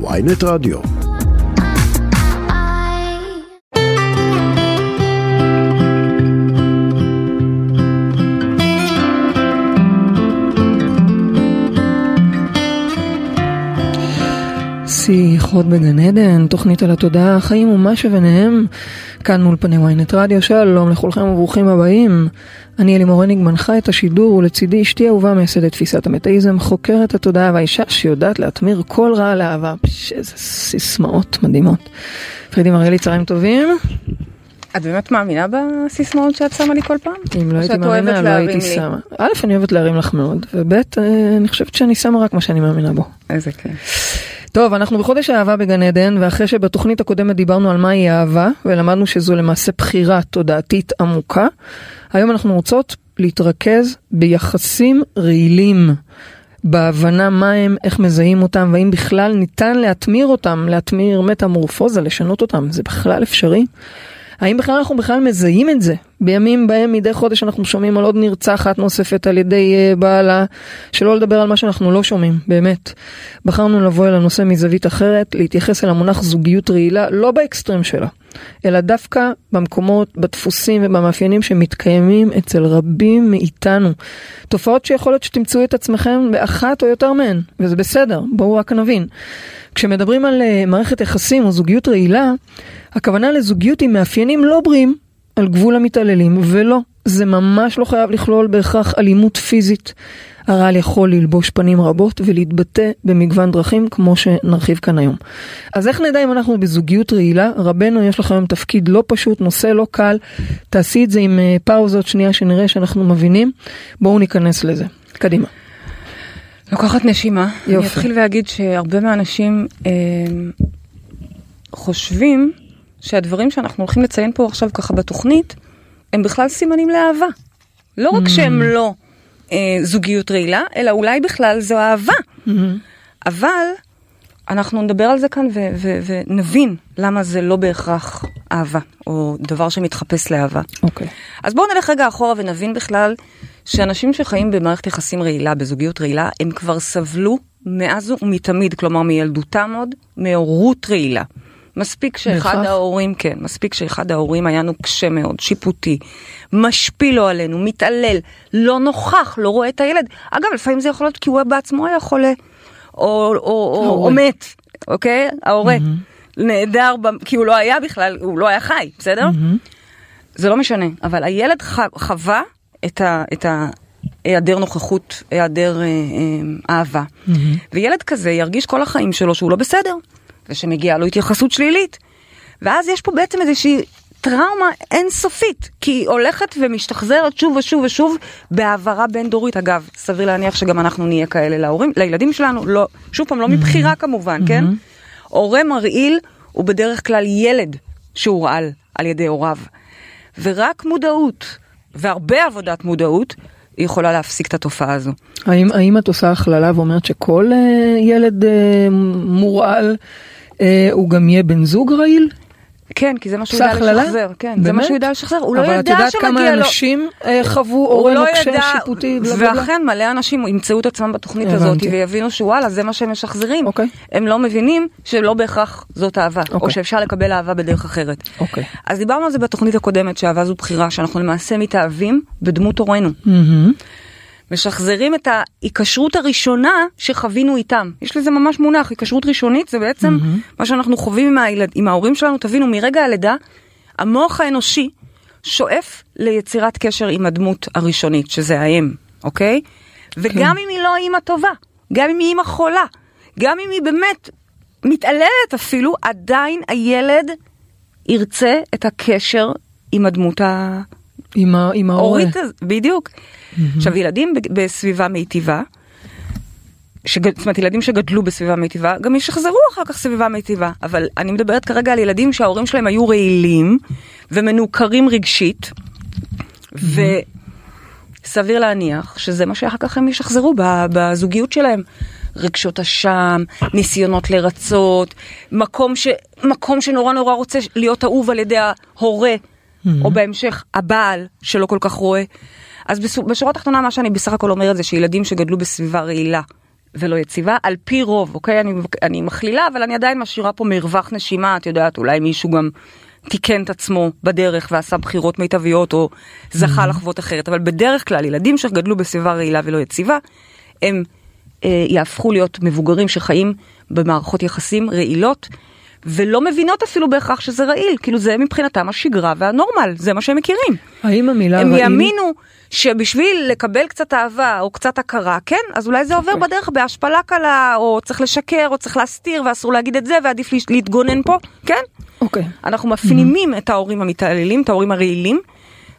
ויינט רדיו. שיחות בגן עדן, תוכנית על התודעה, החיים ומה שביניהם. כאן מאולפני ynet רדיו, שלום לכולכם וברוכים הבאים. אני אלי מורניג מנחה את השידור ולצידי אשתי אהובה מייסדת תפיסת המטאיזם, חוקרת התודעה והאישה שיודעת להתמיר כל רע לאהבה. פש, איזה סיסמאות מדהימות. פרידי מרגלי, צהריים טובים. את באמת מאמינה בסיסמאות שאת שמה לי כל פעם? אם לא הייתי מאמינה, לא הייתי לי? שמה. א', אני אוהבת להרים לך מאוד, וב', אה, אני חושבת שאני שמה רק מה שאני מאמינה בו. איזה כיף. טוב, אנחנו בחודש האהבה בגן עדן, ואחרי שבתוכנית הקודמת דיברנו על מהי אהבה, ולמדנו שזו למעשה בחירה תודעתית עמוקה, היום אנחנו רוצות להתרכז ביחסים רעילים, בהבנה מה הם, איך מזהים אותם, והאם בכלל ניתן להטמיר אותם, להטמיר מטמורפוזה, לשנות אותם, זה בכלל אפשרי? האם בכלל אנחנו בכלל מזהים את זה? בימים בהם מדי חודש אנחנו שומעים על עוד נרצחת נוספת על ידי uh, בעלה, שלא לדבר על מה שאנחנו לא שומעים, באמת. בחרנו לבוא אל הנושא מזווית אחרת, להתייחס אל המונח זוגיות רעילה, לא באקסטרים שלה, אלא דווקא במקומות, בדפוסים ובמאפיינים שמתקיימים אצל רבים מאיתנו. תופעות שיכול להיות שתמצאו את עצמכם באחת או יותר מהן, וזה בסדר, בואו רק נבין. כשמדברים על uh, מערכת יחסים או זוגיות רעילה, הכוונה לזוגיות עם מאפיינים לא בריאים על גבול המתעללים, ולא, זה ממש לא חייב לכלול בהכרח אלימות פיזית. הרעל יכול ללבוש פנים רבות ולהתבטא במגוון דרכים כמו שנרחיב כאן היום. אז איך נדע אם אנחנו בזוגיות רעילה? רבנו יש לך היום תפקיד לא פשוט, נושא לא קל, תעשי את זה עם אה, פאוזות שנייה שנראה שאנחנו מבינים. בואו ניכנס לזה. קדימה. לוקחת נשימה. אני יופי. אתחיל ואגיד שהרבה מהאנשים אה, חושבים שהדברים שאנחנו הולכים לציין פה עכשיו ככה בתוכנית, הם בכלל סימנים לאהבה. לא רק שהם לא אה, זוגיות רעילה, אלא אולי בכלל זו אהבה. אבל אנחנו נדבר על זה כאן ו- ו- ונבין למה זה לא בהכרח אהבה, או דבר שמתחפש לאהבה. אוקיי. אז בואו נלך רגע אחורה ונבין בכלל שאנשים שחיים במערכת יחסים רעילה, בזוגיות רעילה, הם כבר סבלו מאז ומתמיד, כלומר מילדותם עוד, מהורות רעילה. מספיק שאחד בהכרח? ההורים, כן, מספיק שאחד ההורים היה נוקשה מאוד, שיפוטי, משפיל לו עלינו, מתעלל, לא נוכח, לא רואה את הילד. אגב, לפעמים זה יכול להיות כי הוא בעצמו היה חולה, או, או, או, או. מת, אוקיי? ההורה. נעדר, ב- כי הוא לא היה בכלל, הוא לא היה חי, בסדר? זה לא משנה, אבל הילד ח- חווה את, ה, את ההיעדר נוכחות, היעדר אה, אה, אהבה. וילד כזה ירגיש כל החיים שלו שהוא לא בסדר, ושמגיעה לו התייחסות שלילית. ואז יש פה בעצם איזושהי טראומה אינסופית, כי היא הולכת ומשתחזרת שוב ושוב ושוב בהעברה בין דורית. אגב, סביר להניח שגם אנחנו נהיה כאלה להורים, לילדים שלנו, לא, שוב פעם, לא מבחירה כמובן, כן? הורה מרעיל הוא בדרך כלל ילד שהורעל על ידי הוריו. ורק מודעות, והרבה עבודת מודעות, היא יכולה להפסיק את התופעה הזו. האם, האם את עושה הכללה ואומרת שכל אה, ילד אה, מורעל אה, הוא גם יהיה בן זוג רעיל? כן, כי זה מה שהוא יודע הכללה? לשחזר, כן, זה באמת? מה שהוא יודע לשחזר, הוא לא אבל את ידע יודעת כמה שמגיע לו. אנשים אה, חוו הורה לא ידע, שיפוטי? ואכן מלא אנשים ימצאו את עצמם בתוכנית הבנתי. הזאת ויבינו שוואלה זה מה שהם משחזרים. אוקיי. הם לא מבינים שלא בהכרח זאת אהבה, או אוקיי. שאפשר לקבל אהבה בדרך אחרת. אוקיי. אז דיברנו על זה בתוכנית הקודמת שאהבה זו בחירה, שאנחנו למעשה מתאהבים בדמות הורינו. מהמם. משחזרים את ההיקשרות הראשונה שחווינו איתם. יש לזה ממש מונח, היקשרות ראשונית זה בעצם מה שאנחנו חווים עם, הילד, עם ההורים שלנו, תבינו, מרגע הלידה, המוח האנושי שואף ליצירת קשר עם הדמות הראשונית, שזה האם, אוקיי? וגם אם היא לא אימא טובה, גם אם היא אימא חולה, גם אם היא באמת מתעללת אפילו, עדיין הילד ירצה את הקשר עם הדמות ה... עם ה- עם ההורה. אורית, הז- בדיוק. עכשיו, ילדים בסביבה מיטיבה, שג... זאת אומרת, ילדים שגדלו בסביבה מיטיבה, גם ישחזרו אחר כך סביבה מיטיבה. אבל אני מדברת כרגע על ילדים שההורים שלהם היו רעילים ומנוכרים רגשית, וסביר להניח שזה מה שאחר כך הם ישחזרו בזוגיות שלהם. רגשות אשם, ניסיונות לרצות, מקום, ש... מקום שנורא נורא רוצה להיות אהוב על ידי ההורה, או בהמשך הבעל שלא כל כך רואה. אז בשורה התחתונה מה שאני בסך הכל אומרת זה שילדים שגדלו בסביבה רעילה, ולא יציבה, על פי רוב, אוקיי? אני, אני מכלילה, אבל אני עדיין משאירה פה מרווח נשימה, את יודעת, אולי מישהו גם תיקן את עצמו בדרך ועשה בחירות מיטביות, או זכה לחוות אחרת, אבל בדרך כלל, ילדים שגדלו בסביבה רעילה ולא יציבה, הם אה, יהפכו להיות מבוגרים שחיים במערכות יחסים רעילות. ולא מבינות אפילו בהכרח שזה רעיל, כאילו זה מבחינתם השגרה והנורמל, זה מה שהם מכירים. האם המילה הם רעיל... יאמינו שבשביל לקבל קצת אהבה או קצת הכרה, כן, אז אולי זה עובר אוקיי. בדרך בהשפלה קלה, או צריך לשקר, או צריך להסתיר, ואסור להגיד את זה, ועדיף להתגונן פה, כן? אוקיי. אנחנו מפנימים את ההורים המתעללים, את ההורים הרעילים,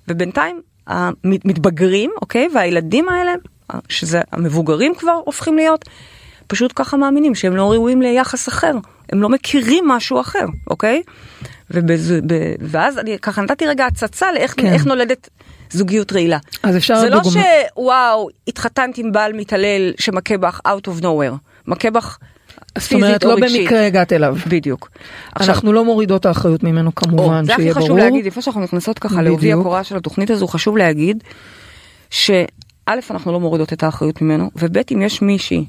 ובינתיים המתבגרים, אוקיי, והילדים האלה, שזה המבוגרים כבר הופכים להיות, פשוט ככה מאמינים שהם לא ראויים ליחס אחר, הם לא מכירים משהו אחר, אוקיי? ובז... ב... ואז אני ככה נתתי רגע הצצה לאיך כן. נולדת זוגיות רעילה. אז אפשר זה לא דוגמא- שוואו, התחתנת עם בעל מתעלל שמכה בך out of nowhere, מכה בך זאת אומרת, פיזית או לא רגשית. במקרה הגעת אליו. בדיוק. עכשיו, אנחנו לא מורידות האחריות ממנו כמובן, זה הכי שיהיה חשוב ברור. להגיד, לפני שאנחנו נכנסות ככה לעובי. הקורה של התוכנית הזו, חשוב להגיד שא', אנחנו לא מורידות את האחריות ממנו, וב', אם יש מישהי,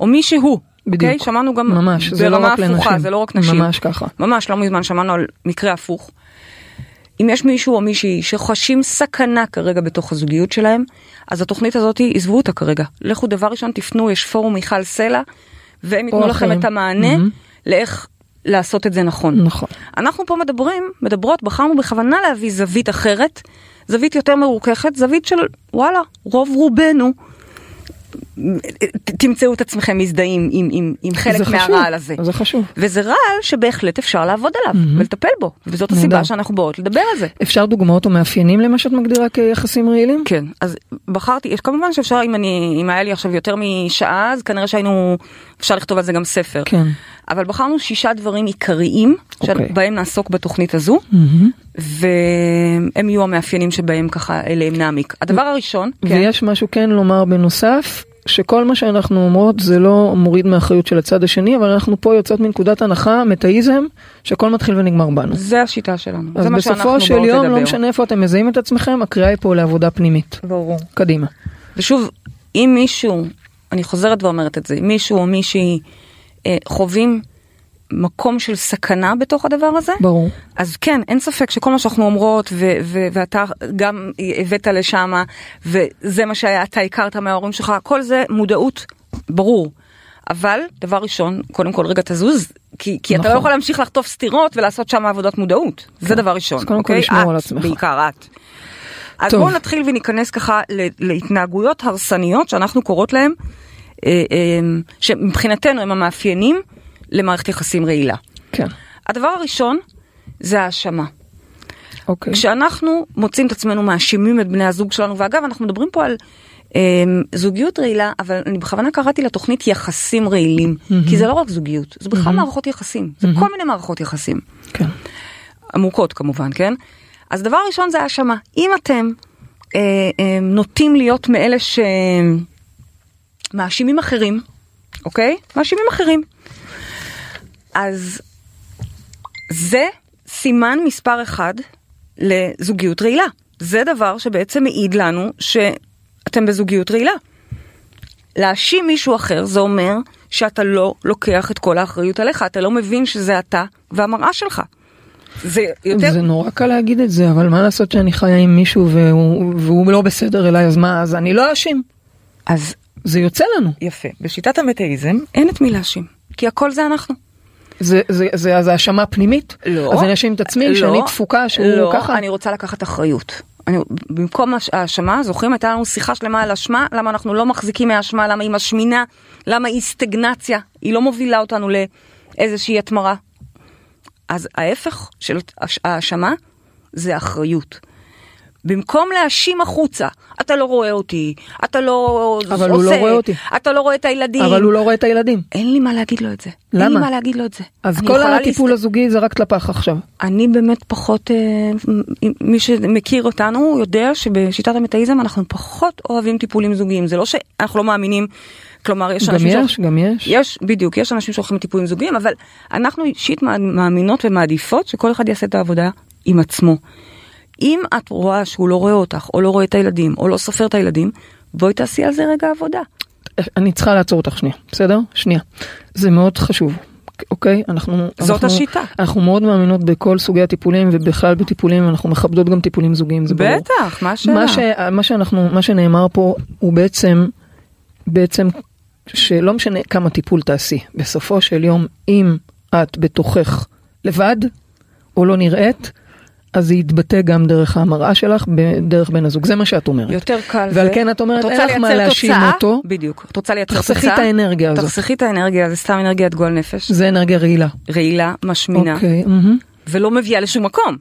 או מישהו, בדיוק. אוקיי? שמענו גם ממש, זה לא ברמה רק הפוכה, לנשים. זה לא רק נשים. ממש ככה. ממש, לא מזמן שמענו על מקרה הפוך. אם יש מישהו או מישהי שחשים סכנה כרגע בתוך הזוגיות שלהם, אז התוכנית הזאת, עזבו אותה כרגע. לכו דבר ראשון, תפנו, יש פורום מיכל סלע, והם ייתנו או לכם. את המענה מהמם. לאיך לעשות את זה נכון. נכון. אנחנו פה מדברים, מדברות, בחרנו בכוונה להביא זווית אחרת, זווית יותר מרוככת, זווית של וואלה, רוב רובנו, תמצאו את עצמכם מזדהים עם, עם, עם חלק מהרעל הזה. זה חשוב. וזה רעל שבהחלט אפשר לעבוד עליו ולטפל בו, וזאת. הסיבה שאנחנו באות לדבר על זה. אפשר דוגמאות או מאפיינים למה שאת מגדירה כיחסים רעילים? כן, אז בחרתי, כמובן שאפשר, אם אני, אם היה לי עכשיו יותר משעה, אז כנראה שהיינו, אפשר לכתוב על זה גם ספר. כן. אבל בחרנו שישה דברים עיקריים, אוקיי. שבהם נעסוק בתוכנית הזו. מהמם. והם יהיו המאפיינים שבהם ככה אליהם נעמיק. הדבר הראשון, כן, ויש משהו כן לומר בנוסף, שכל מה שאנחנו אומרות זה לא מוריד מאחריות של הצד השני, אבל אנחנו פה יוצאות מנקודת הנחה, מטאיזם, שהכל מתחיל ונגמר בנו. זה השיטה שלנו. זה מה שאנחנו בסופו של באות יום, לדבר. לא משנה איפה אתם מזהים את עצמכם, הקריאה היא פה לעבודה פנימית. ברור. קדימה. ושוב, אם מישהו, אני חוזרת ואומרת את זה, מישהו או מישהי אה, חווים מקום של סכנה בתוך הדבר הזה, ברור. אז כן, אין ספק שכל מה שאנחנו אומרות, ו- ו- ואתה גם הבאת לשם, וזה מה שאתה הכרת מההורים שלך, כל זה מודעות, ברור. אבל, דבר ראשון, קודם כל רגע תזוז, כי, כי אתה נכון. לא יכול להמשיך לחטוף סטירות ולעשות שם עבודת מודעות. זה דבר ראשון, אז קודם כל אוקיי? לשמור את, על עצמך. בעיקר את. אז טוב. בואו נתחיל וניכנס ככה להתנהגויות הרסניות שאנחנו קוראות להן, אה, אה, שמבחינתנו הם המאפיינים למערכת יחסים רעילה. כן. הדבר הראשון זה האשמה. אוקיי. כשאנחנו מוצאים את עצמנו מאשימים את בני הזוג שלנו, ואגב, אנחנו מדברים פה על אה, זוגיות רעילה, אבל אני בכוונה קראתי לתוכנית יחסים רעילים, כי זה לא רק זוגיות, זה בכלל מערכות יחסים, זה כל מיני מערכות יחסים, כן. עמוקות כמובן, כן? אז דבר ראשון זה האשמה. אם אתם אה, אה, נוטים להיות מאלה שמאשימים אחרים, אוקיי? מאשימים אחרים. אז זה סימן מספר אחד לזוגיות רעילה. זה דבר שבעצם מעיד לנו שאתם בזוגיות רעילה. להאשים מישהו אחר זה אומר שאתה לא לוקח את כל האחריות עליך, אתה לא מבין שזה אתה והמראה שלך. זה יותר... זה נורא קל להגיד את זה, אבל מה לעשות שאני חיה עם מישהו והוא, והוא לא בסדר אליי, אז מה, אז אני לא אאשים. אז זה יוצא לנו. יפה, בשיטת המטאיזם אין את מי להאשים, כי הכל זה אנחנו. זה, זה, זה, אז האשמה פנימית? לא. אז אני אאשים את עצמי, לא, שאני תפוקה, שהוא לא, ככה? אני רוצה לקחת אחריות. אני, במקום האשמה, זוכרים? הייתה לנו שיחה שלמה על אשמה, למה אנחנו לא מחזיקים מהאשמה, למה היא משמינה, למה היא סטגנציה, היא לא מובילה אותנו לאיזושהי התמרה. אז ההפך של האשמה זה אחריות. במקום להאשים החוצה, אתה לא רואה אותי, אתה לא אבל עושה, הוא לא רואה אותי. אתה לא רואה את הילדים. אבל הוא לא רואה את הילדים. אין לי מה להגיד לו את זה. אין לי למה? מה להגיד לו את זה. אז כל הטיפול להסת- הזוגי זרקת לפח עכשיו. אני באמת פחות, אה, מי שמכיר אותנו יודע שבשיטת המטאיזם אנחנו פחות אוהבים טיפולים זוגיים. זה לא שאנחנו לא מאמינים, כלומר יש גם אנשים... יש, שהולכים- גם יש. יש, בדיוק, יש אנשים שהולכים לטיפולים זוגיים, אבל אנחנו אישית מאמינות ומעדיפות שכל אחד יעשה את העבודה עם עצמו. אם את רואה שהוא לא רואה אותך, או לא רואה את הילדים, או לא סופר את הילדים, בואי תעשי על זה רגע עבודה. אני צריכה לעצור אותך שנייה, בסדר? שנייה. זה מאוד חשוב, אוקיי? אנחנו... זאת אנחנו, השיטה. אנחנו מאוד מאמינות בכל סוגי הטיפולים ובכלל בטיפולים, אנחנו מכבדות גם טיפולים זוגיים, זה ברור. בטח, מה השאלה? מה, ש, מה שאנחנו, מה שנאמר פה הוא בעצם, בעצם שלא משנה כמה טיפול תעשי, בסופו של יום, אם את בתוכך לבד או לא נראית, אז זה יתבטא גם דרך המראה שלך, דרך בן הזוג, זה מה שאת אומרת. יותר קל. ועל כן את אומרת, אין לך מה להאשים אותו. בדיוק. את רוצה לייצר תוצאה. תחסכי את האנרגיה הזאת. תחסכי את האנרגיה, זה סתם אנרגיית גועל נפש. זה אנרגיה רעילה. רעילה, משמינה. אוקיי, מהמם. ולא מביאה לשום מקום.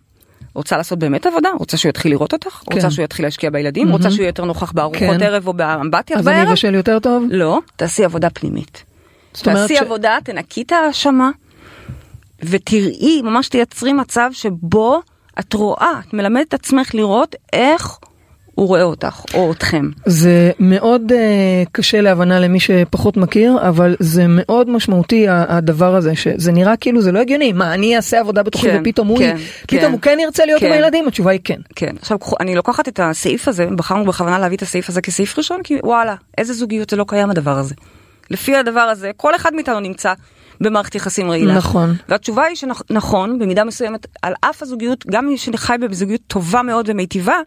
רוצה לעשות באמת עבודה? רוצה שהוא יתחיל לראות אותך? כן. רוצה שהוא יתחיל להשקיע בילדים? רוצה שהוא יהיה יותר נוכח בארוחות כן. ערב או באמבטיה אז אני בערב? אבשל יותר טוב? לא, תעשי עבודה פנימית. תעשי ש- עבודה, תנקי את ההאשמה, ותראי, ממש תייצרי מצב שבו את רואה, את מלמדת את עצמך לראות איך הוא רואה אותך, או אתכם. זה מאוד uh, קשה להבנה למי שפחות מכיר, אבל זה מאוד משמעותי הדבר הזה, שזה נראה כאילו זה לא הגיוני, מה אני אעשה עבודה בתוכי כן, ופתאום הוא, כן, פתאום כן. הוא כן ירצה להיות עם כן. הילדים? התשובה היא כן. כן, עכשיו אני לוקחת את הסעיף הזה, בחרנו בכוונה להביא את הסעיף הזה כסעיף ראשון, כי וואלה, איזה זוגיות זה לא קיים הדבר הזה. לפי הדבר הזה, כל אחד מאיתנו נמצא במערכת יחסים רעילה. נכון. והתשובה היא שנכון, במידה מסוימת, על אף הזוגיות, גם מי שחי בזוגיות טובה מאוד ומיטיבה,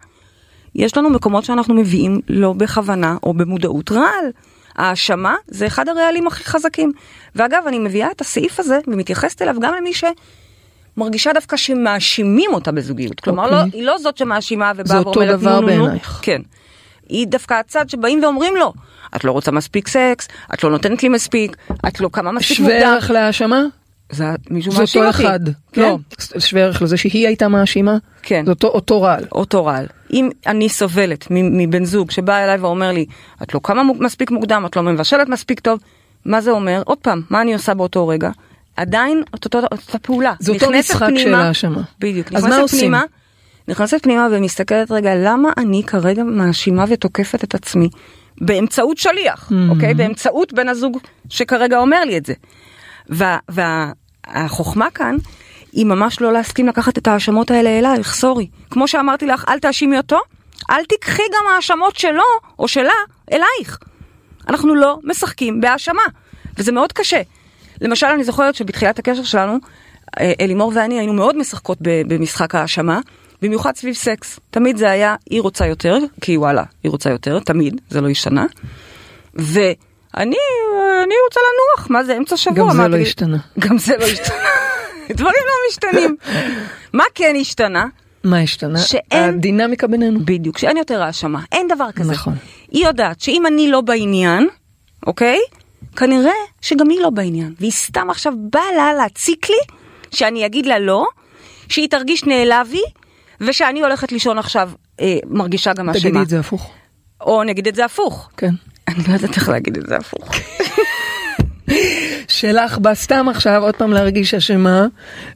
יש לנו מקומות שאנחנו מביאים לא בכוונה או במודעות רעל. האשמה זה אחד הרעלים הכי חזקים. ואגב, אני מביאה את הסעיף הזה ומתייחסת אליו גם למי שמרגישה דווקא שמאשימים אותה בזוגיות. כלומר, אוקיי. לא, היא לא זאת שמאשימה ובאה זה אותו ואומרת דבר נו נו נו. בעינייך. כן. היא דווקא הצד שבאים ואומרים לו, את לא רוצה מספיק סקס, את לא נותנת לי מספיק, את לא קמה מספיק שווה מוקדם. ערך להאשמה? זה מישהו זה מאשים אותו אותי. אחד. כן. לא, שווה ערך לזה שהיא הייתה מאשימה? כן. זה אותו- אותו רעל. אותו רעל. אם אני סובלת מבן זוג שבא אליי ואומר לי, את לא קמה מספיק מוקדם, את לא מבשלת מספיק טוב, מה זה אומר? עוד פעם, מה אני עושה באותו רגע? עדיין אותו- אותה פעולה. זה אותו משחק של האשמה. בדיוק. אז מה עושים? פנימה, נכנסת פנימה ומסתכלת רגע, למה אני כרגע מאשימה ותוקפת את עצמי? באמצעות שליח, Mm-hmm. אוקיי? באמצעות בן הזוג שכרגע אומר לי את זה. והחוכמה כאן היא ממש לא להסכים לקחת את ההאשמות האלה אלייך, סורי. כמו שאמרתי לך, אל תאשימי אותו, אל תיקחי גם האשמות שלו או שלה אלייך. אנחנו לא משחקים בהאשמה, וזה מאוד קשה. למשל, אני זוכרת שבתחילת הקשר שלנו, אה, אלימור ואני היינו מאוד משחקות במשחק האשמה, במיוחד סביב סקס. תמיד זה היה, היא רוצה יותר, כי וואלה, היא רוצה יותר, תמיד, זה לא השתנה. ואני אני רוצה לנוח, מה זה, אמצע שבוע. גם זה לא השתנה. גם זה לא השתנה. דברים לא משתנים. מה כן השתנה? מה השתנה? שאין- הדינמיקה בינינו. בדיוק, שאין יותר האשמה, אין דבר כזה. נכון. היא יודעת שאם אני לא בעניין, אוקיי? כנראה שגם היא לא בעניין. והיא סתם עכשיו באה לה להציק לי, שאני אגיד לה לא, שהיא תרגיש נעלבי, ושאני הולכת לישון עכשיו אה, מרגישה גם אשמה. תגידי את זה הפוך. או נגיד את זה הפוך. כן. אני לא יודעת איך להגיד את זה הפוך. שלך בא סתם עכשיו עוד פעם להרגיש אשמה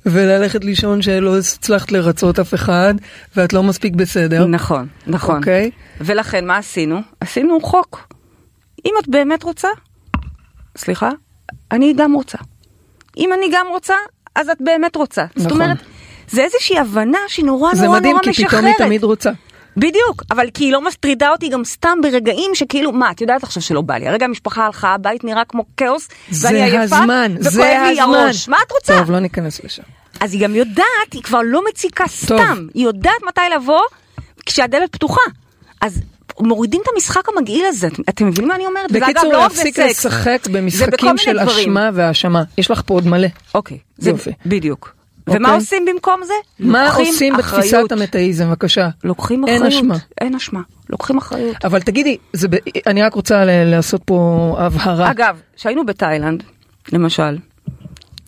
וללכת לישון שלא הצלחת לרצות אף אחד ואת לא מספיק בסדר. נכון, נכון. אוקיי. ולכן מה עשינו? עשינו חוק. אם את באמת רוצה, סליחה, אני גם רוצה. אם אני גם רוצה, אז את באמת רוצה. זאת נכון. אומרת, זה איזושהי הבנה שהיא נורא זה נורא מדהים נורא כי משחררת. פתאום היא תמיד רוצה. בדיוק, אבל כי היא לא מטרידה אותי גם סתם ברגעים שכאילו, מה, את יודעת עכשיו שלא בא לי, הרגע המשפחה הלכה, הבית נראה כמו כאוס, זה ואני עייפה, הזמן, זה וכואב לי הזמן. הראש, מה את רוצה? טוב, לא ניכנס לשם. אז היא גם יודעת, היא כבר לא מציקה טוב. סתם, היא יודעת מתי לבוא כשהדלת פתוחה. אז מורידים את המשחק המגעיל הזה, אתם- מבינים מה אני אומרת? בקיצור, לא להפסיק. לשחק זה במשחקים של. אשמה והאשמה. יש לך פה עוד מלא. אוקיי, זה יופי. בדיוק. אוקיי. ומה עושים במקום זה? מה עושים בתפיסת אחריות. המטאיזם? בבקשה. לוקחים אין אחריות. אשמה. אין אשמה. לוקחים אחריות. אבל תגידי, זה ב- אני רק רוצה לעשות פה הבהרה. אגב, כשהיינו בתאילנד, למשל,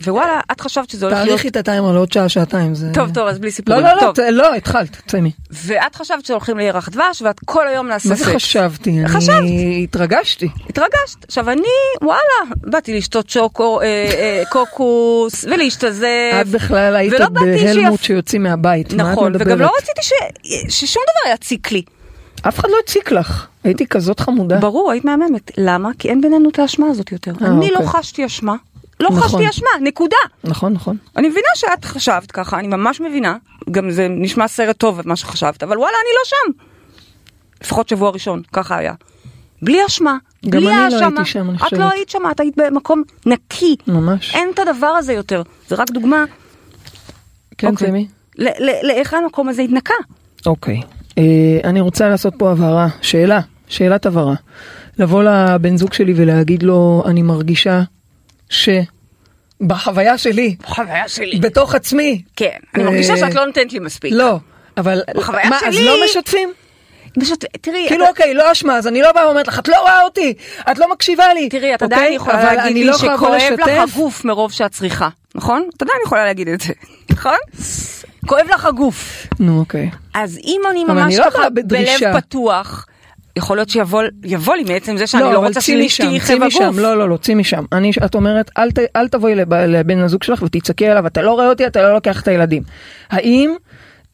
ווואלה, את חשבת שזה הולך להיות... תאריכי את הטיימר לעוד שעה, שעתיים. זה- טוב, טוב, אז בלי לא, סיפורים. לא, לא. ת- לא, התחלת, תסיימי. ואת חשבת שהולכים לירח דבש, ואת כל היום נעשה מה סקס. זה חשבתי? חשבת. אני התרגשתי. התרגשת. עכשיו אני, וואלה, באתי לשתות שוקו, אה, אה, קוקוס, ולהשתזף. את בכלל היית שיפ- שיוצאים מהבית. מה נכון? וגם לא רציתי. ששום דבר יציק לי. אף אחד לא הציק לך. הייתי כזאת חמודה. ברור, היית מהממת. למה? כי אין בינינו את האשמה הזאת יותר. אה, אני לא אוקיי. חשתי אשמה. לא נכון. חשתי אשמה, נקודה. נכון, נכון. אני מבינה שאת חשבת ככה, אני ממש מבינה. גם זה נשמע סרט טוב מה שחשבת, אבל וואלה, אני לא שם. לפחות שבוע ראשון, ככה היה. בלי אשמה, גם בלי אני לא האשמה. הייתי שם, אני את חושבת. לא היית שם, את היית במקום נקי. ממש. אין את הדבר הזה יותר. זה רק דוגמה כן, אוקיי. תמי? לאיך המקום הזה התנקה. אוקיי. אה, אני רוצה לעשות פה הבהרה, שאלה, שאלת הבהרה. לבוא לבן זוג שלי ולהגיד לו, אני מרגישה שבחוויה שלי, חוויה שלי. בתוך עצמי, כן, אני אה, מרגישה שאת לא נותנת לי מספיק. לא, אבל בחוויה מה, אז שלי- לא משתפים? פשוט, תראי, כאילו אתה- אוקיי, לא אשמה, אז אני לא באה ואומרת לך, את לא רואה אותי, את לא מקשיבה לי. תראי, את אוקיי? עדיין יכולה אבל להגיד לי לא יכולה שכואב לך. הגוף מרוב שאת צריכה, נכון? את עדיין יכולה להגיד את זה, נכון? כואב לך הגוף. נו אוקיי. אז אם אני ממש לא ככה. בלב פתוח, יכול להיות שיבוא יבוא לי מעצם זה שאני לא אבל רוצה צאי שלאשתי משם, הגוף. לא, לא, לא, צאי משם. אני, את אומרת, אל, ת, אל תבואי לב, לבן הזוג שלך ותצעקי עליו, אתה לא רואה אותי, אתה לא לוקח את הילדים. האם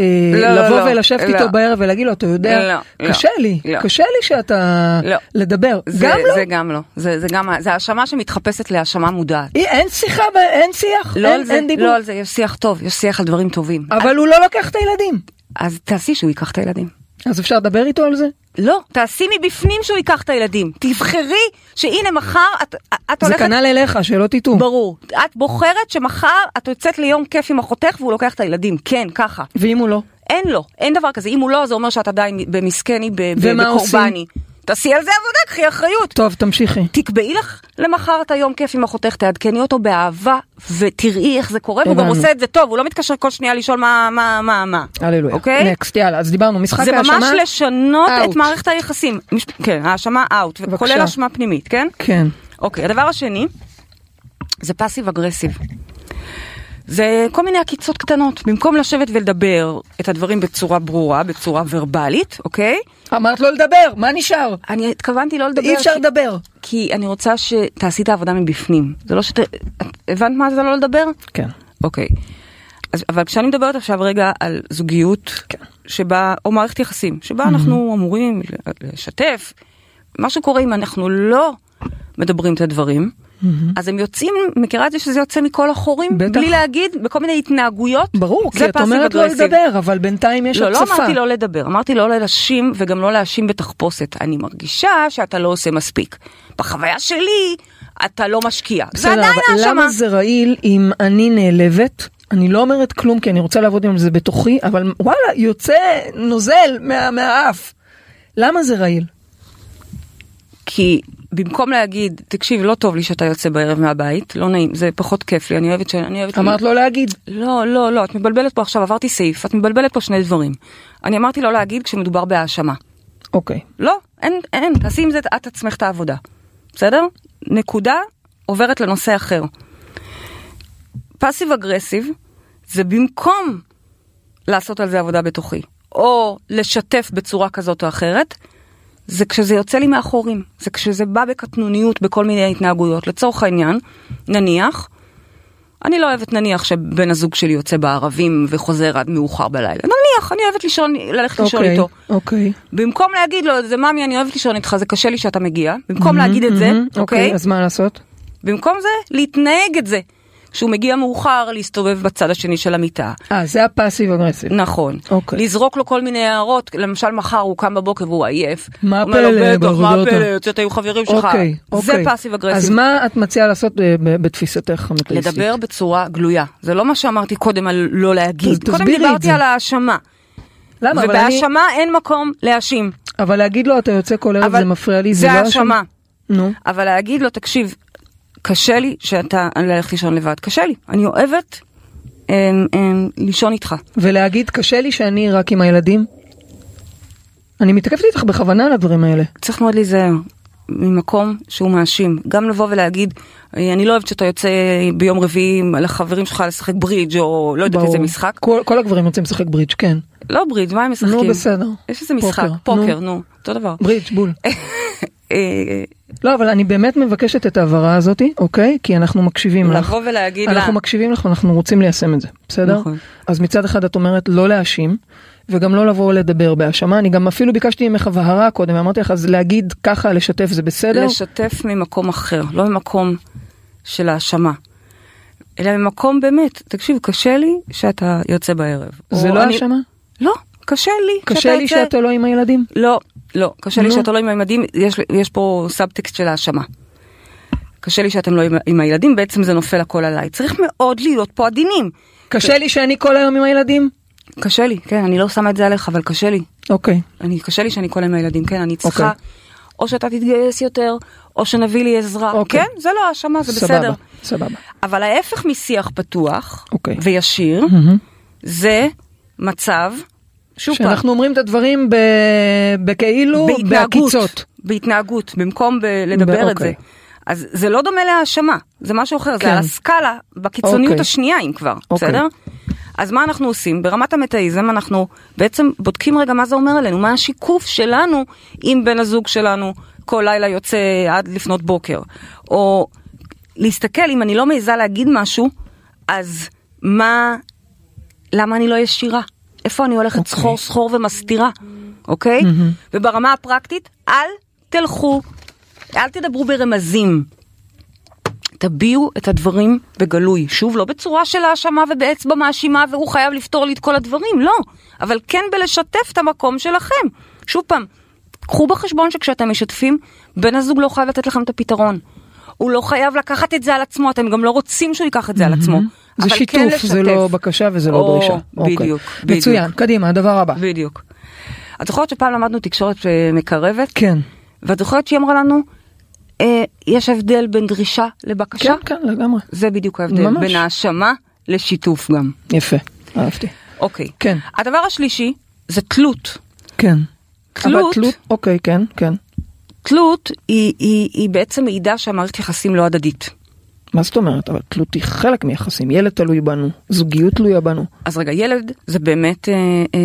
אה, לא, לא, לבוא לא, ולשבת לא. איתו בערב ולהגיד לו, אתה יודע, לא, לא, קשה לי, לא. קשה לי שאתה... לא. לדבר. זה, גם לא. זה גם לא, זה, זה גם, זה האשמה שמתחפשת להאשמה מודעת. אי- אין שיחה, אין שיח, לא אין, זה, אין דיבור. לא על זה, יש שיח טוב, יש שיח על דברים טובים. אבל הוא לא לוקח את הילדים. אז תעשי שהוא ייקח את הילדים. אז אפשר לדבר איתו על זה? לא, תעשי מבפנים שהוא ייקח את הילדים. תבחרי שהנה מחר את, את זה הולכת... כנ"ל אליך, שלא תטעו. ברור. את בוחרת שמחר את יוצאת ליום כיף עם אחותך והוא לוקח את הילדים. כן, ככה. ואם הוא לא? אין לו, אין דבר כזה. אם הוא לא, זה אומר שאת עדיין במסכני, ב- ב- ומה בקורבני. תעשי על זה עבודה, קחי אחריות. טוב, תמשיכי. תקבעי לך למחר את היום כיף עם אחותך, תעדכני אותו באהבה, ותראי איך זה קורה, והוא גם. עושה את זה טוב, הוא לא מתקשר כל שנייה לשאול מה, מה, מה, מה. הללויה. אוקיי? נקסט, יאללה, אז דיברנו, משחק זה האשמה. ממש לשנות out. את מערכת היחסים. מש- כן, האשמה אאוט. כולל אשמה פנימית, כן? כן. אוקיי, הדבר השני, זה פאסיב אגרסיב. זה כל מיני עקיצות קטנות, במקום לשבת ולדבר את הדברים בצורה ברורה, בצורה ורבלית, אוקיי? אמרת לא לדבר, מה נשאר? אני התכוונתי לא לדבר, אי אפשר כי- לדבר. כי אני רוצה שתעשי את העבודה מבפנים. זה לא שת... הבנת מה זה לא לדבר? כן. אוקיי. אז, אבל כשאני מדברת עכשיו רגע על זוגיות, כן. שבה, או מערכת יחסים, שבה אנחנו אמורים לשתף, מה שקורה אם אנחנו לא מדברים את הדברים, אז הם יוצאים, מכירה את זה שזה יוצא מכל החורים, בטח. בלי להגיד, בכל מיני התנהגויות. ברור, זה כי את אומרת לא. לדבר, אבל בינתיים יש לא, לא הצפה. אמרתי לא לדבר, אמרתי לא להאשים וגם לא להאשים בתחפושת. אני מרגישה שאתה לא עושה מספיק. בחוויה שלי, אתה לא משקיע. זה בסדר, עדיין אבל האשמה. למה זה רעיל אם אני נעלבת? אני לא אומרת כלום כי אני רוצה לעבוד עם זה בתוכי, אבל וואלה, יוצא נוזל מה- מהאף. למה זה רעיל? כי במקום להגיד, תקשיב, לא טוב לי שאתה יוצא בערב מהבית, לא נעים, זה פחות כיף לי, אני אוהבת ש... אני אוהבת... אמרת לא להגיד. לא, לא, לא, את מבלבלת פה עכשיו, עברתי סעיף, את מבלבלת פה שני דברים. אני אמרתי לא להגיד כשמדובר בהאשמה. אוקיי. לא, אין, אין, תעשי עם זה את עצמך את העבודה. בסדר? נקודה, עוברת לנושא אחר. פאסיב אגרסיב זה במקום לעשות על זה עבודה בתוכי, או לשתף בצורה כזאת או אחרת, זה כשזה יוצא לי מאחורים, זה כשזה בא בקטנוניות בכל מיני התנהגויות. לצורך העניין, נניח, אני לא אוהבת נניח שבן הזוג שלי יוצא בערבים וחוזר עד מאוחר בלילה. נניח, אני אוהבת לישון, ללכת לישון אוקיי, איתו. אוקיי. במקום להגיד לו, זה ממי, אני אוהבת לישון איתך, זה קשה לי שאתה מגיע, במקום להגיד את זה, מהמם, אוקיי? אז מה לעשות? במקום זה, להתנהג את זה. כשהוא מגיע מאוחר, להסתובב בצד השני של המיטה. אה, זה הפאסיב אגרסיב. נכון. אוקיי. לזרוק לו כל מיני הערות, למשל מחר הוא קם בבוקר והוא עייף. מה הפלא, בטח, מה בעבודות ה-" הפלא, יוצאת עם חברים שלך. אוקיי, זה אוקיי. פאסיב אגרסיב. אז מה את מציעה לעשות ב- בתפיסתך המטריסטית? לדבר בצורה גלויה. זה לא מה שאמרתי קודם על לא להגיד. קודם דיברתי זה. על האשמה. למה? אבל אני... ובהאשמה אין מקום להאשים. אבל להגיד לו אתה יוצא כל ערב זה מפריע לי, זה זה לא האשמה. נו. אבל להגיד לו, תקשיב, קשה לי שאתה ללכת לישון לבד, קשה לי. אני אוהבת אמ, אמ, לישון איתך. ולהגיד קשה לי שאני רק עם הילדים? אני מתעכבת איתך בכוונה על הדברים האלה. צריך מאוד להיזהר ממקום שהוא מאשים. גם לבוא ולהגיד, "אה, אני לא אוהבת שאתה יוצא ביום רביעי לחברים שלך לשחק ברידג' או לא יודעת איזה משחק. כל, כל הגברים רוצים לשחק ברידג', כן. לא ברידג', מה הם משחקים? נו, בסדר. יש איזה משחק, פוקר, פוקר, נו. נו, אותו דבר. ברידג', בול. אה, לא, אבל אני באמת מבקשת את ההבהרה הזאתי, אוקיי? כי אנחנו מקשיבים לך. לבוא ולהגיד לה, אנחנו מקשיבים לך ואנחנו רוצים ליישם את זה, בסדר? נכון. אז מצד אחד את אומרת לא להאשים, וגם לא לבוא לדבר בהאשמה. אני גם אפילו ביקשתי ממך הבהרה קודם, אמרתי לך, אז להגיד ככה, לשתף זה בסדר? לשתף ממקום אחר, לא ממקום של האשמה. אלא ממקום באמת, תקשיב, קשה לי שאתה יוצא בערב. זה לא אני- האשמה? לא, קשה לי. קשה שאתה לי יוצא- שאתה לא עם הילדים? לא, לא, קשה לי. שאתה לא עם הילדים, יש, יש פה סאבטקסט של האשמה. קשה לי שאתם לא עם, עם הילדים, בעצם זה נופל הכל עליי. צריך מאוד להיות פה עדינים. קשה לי שאני כל היום עם הילדים? קשה לי, כן, אני לא שמה את זה עליך, אבל קשה לי. אוקיי. אני, קשה לי שאני כל היום עם הילדים, כן, אני צריכה, אוקיי. או שאתה תתגייס יותר, או שנביא לי עזרה. אוקיי. כן, זה לא האשמה, זה סבבה, בסדר. סבבה. אבל ההפך משיח פתוח, אוקיי. וישיר, מהמם. זה מצב, שוב פעם, שאנחנו אומרים את הדברים ב... בכאילו, בהתנהגות, בעקיצות. בהתנהגות, במקום ב- לדבר את זה. אוקיי. אז זה לא דומה להאשמה, זה משהו אחר, כן. זה על הסקאלה, בקיצוניות אוקיי. השנייה אם כבר, אוקיי. בסדר? אז מה אנחנו עושים? ברמת המטאיזם אנחנו בעצם בודקים רגע מה זה אומר עלינו, מה השיקוף שלנו אם בן הזוג שלנו כל לילה יוצא עד לפנות בוקר, או להסתכל אם אני לא מעיזה להגיד משהו, אז מה, למה אני לא ישירה? איפה אני הולכת אוקיי. סחור סחור ומסתירה, אוקיי? וברמה הפרקטית, אל תלכו, אל תדברו ברמזים. תביעו את הדברים בגלוי. שוב, לא בצורה של האשמה ובאצבע מאשימה והוא חייב לפתור לי את כל הדברים, לא. אבל כן בלשתף את המקום שלכם. שוב פעם, קחו בחשבון שכשאתם משתפים, בן הזוג לא חייב לתת לכם את הפתרון. הוא לא חייב לקחת את זה על עצמו, אתם גם לא רוצים שהוא ייקח את זה על עצמו. זה שיתוף, כן זה לשתף. לא בקשה וזה לא או, דרישה. אוקיי. בדיוק, בדיוק. מצוין, קדימה, הדבר הבא. בדיוק. את זוכרת שפעם למדנו תקשורת אה, מקרבת? כן. ואת זוכרת שהיא אמרה לנו, אה, יש הבדל בין דרישה לבקשה? כן, כן, לגמרי. זה בדיוק ההבדל, ממש. בין האשמה לשיתוף גם. יפה, אהבתי. אוקיי. כן. הדבר השלישי זה תלות. כן. תלות- אבל תלות, אוקיי, כן, כן. תלות היא, היא, היא בעצם מעידה שהמערכת יחסים לא הדדית. מה זאת אומרת? אבל תלות היא חלק מיחסים. ילד תלוי בנו, זוגיות תלויה בנו. אז רגע, ילד זה באמת אה, אה,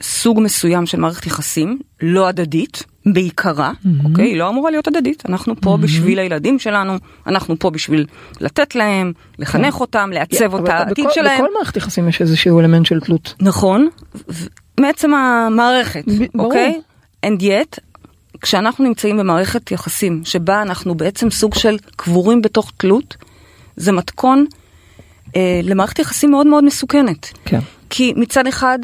סוג מסוים של מערכת יחסים, לא הדדית, בעיקרה, אוקיי? היא לא אמורה להיות הדדית. אנחנו פה בשביל הילדים שלנו, אנחנו פה בשביל לתת להם, לחנך אותם, לעצב אבל את העתיד בכל- שלהם. בכל מערכת יחסים יש איזשהו אלמנט של תלות. נכון, מעצם המערכת, ב- ברור. אוקיי? And yet, כשאנחנו נמצאים במערכת יחסים שבה אנחנו בעצם סוג של קבורים בתוך תלות, זה מתכון אה, למערכת יחסים מאוד מאוד מסוכנת. כן. כי מצד אחד,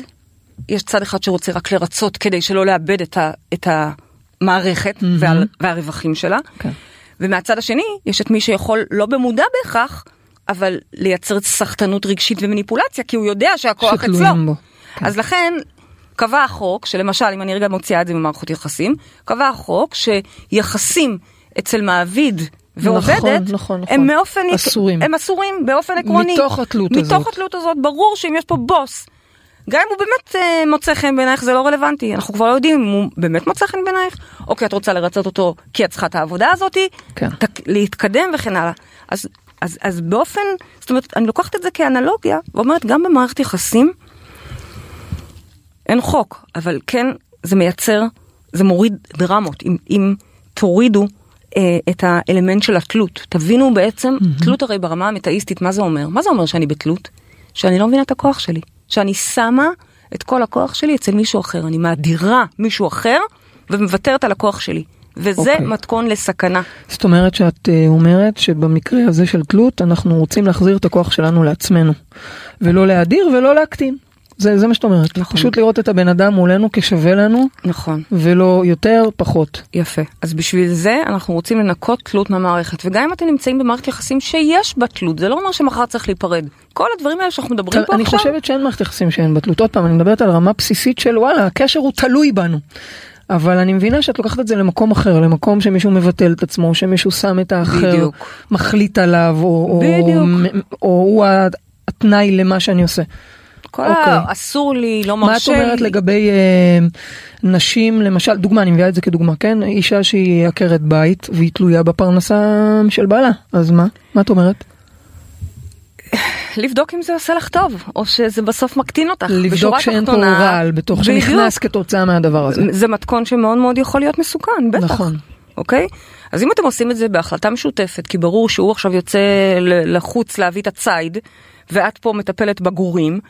יש צד אחד שרוצה רק לרצות כדי שלא לאבד את, ה, את המערכת וה, והרווחים שלה, כן. ומהצד השני, יש את מי שיכול, לא במודע בהכרח, אבל לייצר סחטנות רגשית ומניפולציה, כי הוא יודע שהכוח אצלו. בו. כן. אז לכן, קבע החוק, שלמשל, אם אני רגע מוציאה את זה ממערכות יחסים, קבע החוק שיחסים אצל מעביד ועובדת, נכון, נכון, נכון. הם מאופן, אסורים. הם אסורים באופן עקרוני. מתוך התלות מתוך הזאת. התלות הזאת, ברור שאם יש פה בוס, גם אם הוא באמת אה, מוצא חן בעינייך זה לא רלוונטי, אנחנו כבר לא יודעים אם הוא באמת מוצא חן בעינייך, או כי את רוצה לרצות אותו כי את צריכה את העבודה הזאתי, כן. תק, להתקדם וכן הלאה. אז, אז, אז באופן, זאת אומרת, אני לוקחת את זה כאנלוגיה, ואומרת גם במערכת יחסים, אין חוק, אבל כן זה מייצר, זה מוריד דרמות. אם, אם תורידו אה, את האלמנט של התלות, תבינו בעצם, mm-hmm. תלות הרי ברמה המטאיסטית, מה זה אומר? מה זה אומר שאני בתלות? שאני לא מבינה את הכוח שלי. שאני שמה את כל הכוח שלי אצל מישהו אחר. אני מאדירה מישהו אחר ומוותרת על הכוח שלי. וזה אוקיי. okay. מתכון לסכנה. זאת אומרת שאת אה, אומרת שבמקרה הזה של תלות אנחנו רוצים להחזיר את הכוח שלנו לעצמנו ולא להדיר ולא להקטין. זה, זה מה שאת אומרת, נכון. פשוט לראות את הבן אדם מולנו כשווה לנו נכון. ולא יותר פחות. יפה. אז בשביל זה אנחנו רוצים לנקות תלות מהמערכת. וגם אם אתם נמצאים במערכת יחסים שיש בה תלות, זה לא אומר שמחר צריך להיפרד. כל הדברים האלה שאנחנו מדברים פה אני עכשיו, חושבת שאין מערכת יחסים שאין בה תלות. עוד פעם, אני מדברת על רמה בסיסית של וואלה, הקשר הוא תלוי בנו. אבל אני מבינה שאת לוקחת את זה למקום אחר, למקום שמישהו מבטל את עצמו, שמישהו שם את האחר, בדיוק. מחליט עליו, או, או, בדיוק. או הוא התנאי למה שאני עושה. כל אוקיי. ה... אסור לי, לא מה את מרשה אומרת לי. לגבי אה, נשים, למשל, דוגמה, אני מביאה את זה כדוגמה, כן? אישה שהיא עקרת בית והיא תלויה בפרנסה של בעלה, אז מה? מה את אומרת? לבדוק אם זה עושה לך טוב, או שזה בסוף מקטין אותך. לבדוק שאין פה רעל בתוך, בדיוק. שנכנס כתוצאה מהדבר הזה. זה מתכון שמאוד מאוד יכול להיות מסוכן, בטח. נכון. אוקיי? אז אם אתם עושים את זה בהחלטה משותפת, כי ברור שהוא עכשיו יוצא לחוץ להביא את הציד, ואת פה מטפלת בגורים,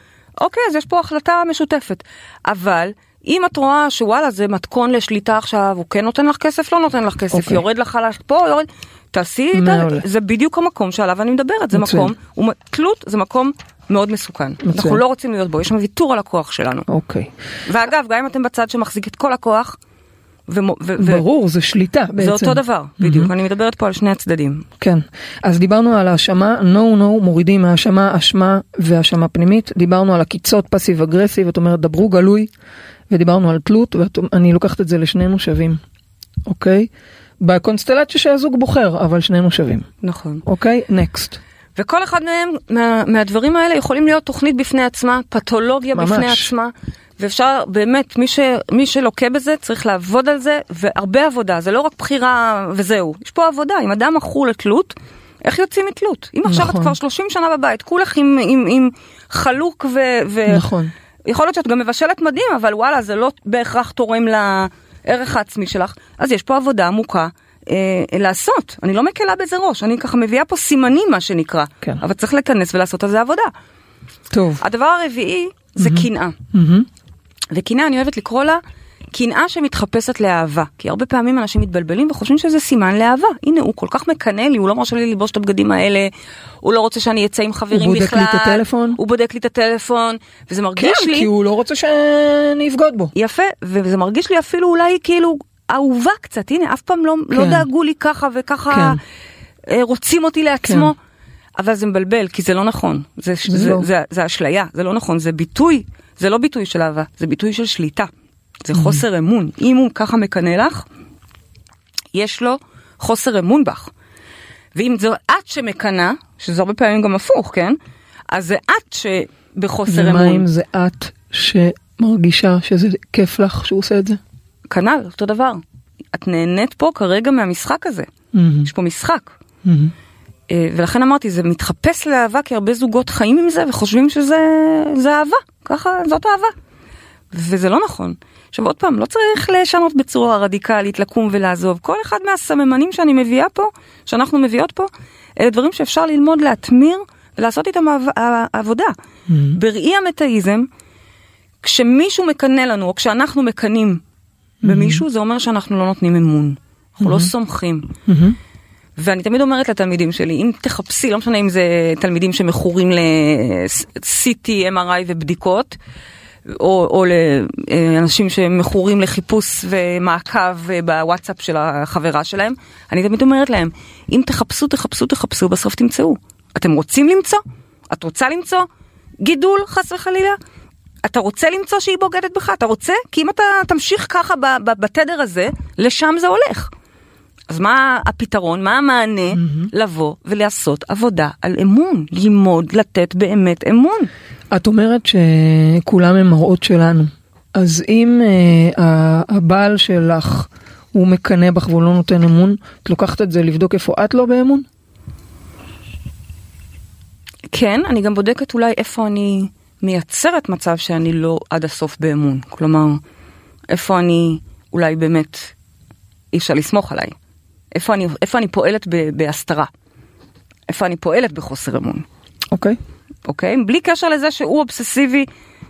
אוקיי, אז יש פה החלטה משותפת. אבל אם את רואה שוואלה זה מתכון לשליטה עכשיו, הוא כן נותן לך כסף, לא נותן לך כסף, אוקיי. יורד לך על פה, יורד, תעשי את מעולה. זה בדיוק המקום שעליו אני מדברת, זה מצוין. מקום, הוא- תלות זה מקום מאוד מסוכן. אנחנו מצוין. לא רוצים להיות בו, יש שם ויתור על הכוח שלנו. אוקיי. ואגב, גם אם אתם בצד שמחזיק את כל הכוח, ומו- ו- ו- ברור, זה שליטה בעצם. זה אותו דבר, בדיוק, אני מדברת פה על שני הצדדים. כן. אז דיברנו על האשמה, no no, מורידים מהאשמה, אשמה והאשמה פנימית. דיברנו על עקיצות פסיב אגרסיב, את אומרת דברו גלוי, ודיברנו על תלות, ואני לוקחת את זה לשנינו שווים, אוקיי? בקונסטלציה שהזוג בוחר, אבל שנינו שווים. נכון. אוקיי? נקסט. וכל אחד מהם, מה, מהדברים האלה יכולים להיות תוכנית בפני עצמה, פתולוגיה ממש. בפני עצמה, ואפשר באמת, מי, ש, מי שלוקה בזה צריך לעבוד על זה, והרבה עבודה, זה לא רק בחירה וזהו, יש פה עבודה, אם אדם מכור לתלות, איך יוצאים מתלות? אם עכשיו נכון. את כבר 30 שנה בבית, כולך עם, עם, עם חלוק ו... ו... נכון. יכול להיות שאת גם מבשלת מדהים, אבל וואלה, זה לא בהכרח תורם לערך העצמי שלך, אז יש פה עבודה עמוקה. אה, לעשות, אני לא מקלה בזה ראש, אני ככה מביאה פה סימנים מה שנקרא, כן. אבל צריך להיכנס ולעשות על זה עבודה. טוב. הדבר הרביעי זה קנאה, מהמם. וקנאה אני אוהבת לקרוא לה קנאה שמתחפשת לאהבה, כי הרבה פעמים אנשים מתבלבלים וחושבים שזה סימן לאהבה, הנה הוא כל כך מקנא לי, הוא לא מרשה לי ללבוש את הבגדים האלה, הוא לא רוצה שאני אצא עם חברים הוא בכלל, בודק לי את הטלפון? הוא בודק לי את הטלפון, וזה כן, מרגיש לי, כי הוא לא רוצה שאני אבגוד בו. יפה, וזה מרגיש לי אפילו אולי כאילו אהובה קצת, הנה, אף פעם לא, לא כן. דאגו לי ככה וככה כן. אה, רוצים אותי לעצמו. כן. אבל זה מבלבל, כי זה לא נכון. זה, זה, זה, לא. זה, זה אשליה, זה לא נכון, זה ביטוי, זה לא ביטוי של אהבה, זה ביטוי של שליטה. זה חוסר אמון. אם הוא ככה מקנא לך, יש לו חוסר אמון בך. ואם זו את שמקנאה, שזה הרבה פעמים גם הפוך, כן? אז זה את שבחוסר ומה אמון. אם זה את שמרגישה שזה כיף לך שהוא עושה את זה? כנ"ל, אותו דבר. את נהנית פה כרגע מהמשחק הזה. מהמם. יש פה משחק. מהמם. אה, ולכן אמרתי, זה מתחפש לאהבה, כי הרבה זוגות חיים עם זה וחושבים שזה זה אהבה. ככה, זאת אהבה. וזה לא נכון. עכשיו עוד פעם, לא צריך לשנות בצורה רדיקלית, לקום ולעזוב. כל אחד מהסממנים שאני מביאה פה, שאנחנו מביאות פה, אלה דברים שאפשר ללמוד להטמיר ולעשות איתם ע- עבודה. בראי המטאיזם, כשמישהו מקנא לנו, או כשאנחנו מקנאים במישהו, זה אומר שאנחנו לא נותנים אמון. אנחנו לא סומכים. מהמם. ואני תמיד אומרת לתלמידים שלי, אם תחפשי, לא משנה אם זה תלמידים שמכורים ל-CT, MRI ובדיקות, או, או לאנשים שמכורים לחיפוש ומעקב בוואטסאפ של החברה שלהם, אני תמיד אומרת להם, אם תחפשו, תחפשו, תחפשו, בסוף תמצאו. אתם רוצים למצוא? את רוצה למצוא? גידול, חס וחלילה? אתה רוצה למצוא שהיא בוגדת בך? אתה רוצה? כי אם אתה תמשיך ככה בתדר הזה, לשם זה הולך. אז מה הפתרון, מה המענה? לבוא ולעשות עבודה על אמון, ללמוד, לתת באמת אמון. את אומרת שכולם הם מראות שלנו. אז אם אה, הבעל שלך הוא מקנא בך והוא לא נותן אמון, את לוקחת את זה לבדוק איפה את לא באמון? כן, אני גם בודקת אולי איפה אני מייצרת מצב שאני לא עד הסוף באמון. כלומר, איפה אני אולי באמת אי אפשר לסמוך עליי. איפה אני, איפה אני פועלת ב- בהסתרה. איפה אני פועלת בחוסר אמון, אוקיי. אוקיי? בלי קשר לזה שהוא אובססיבי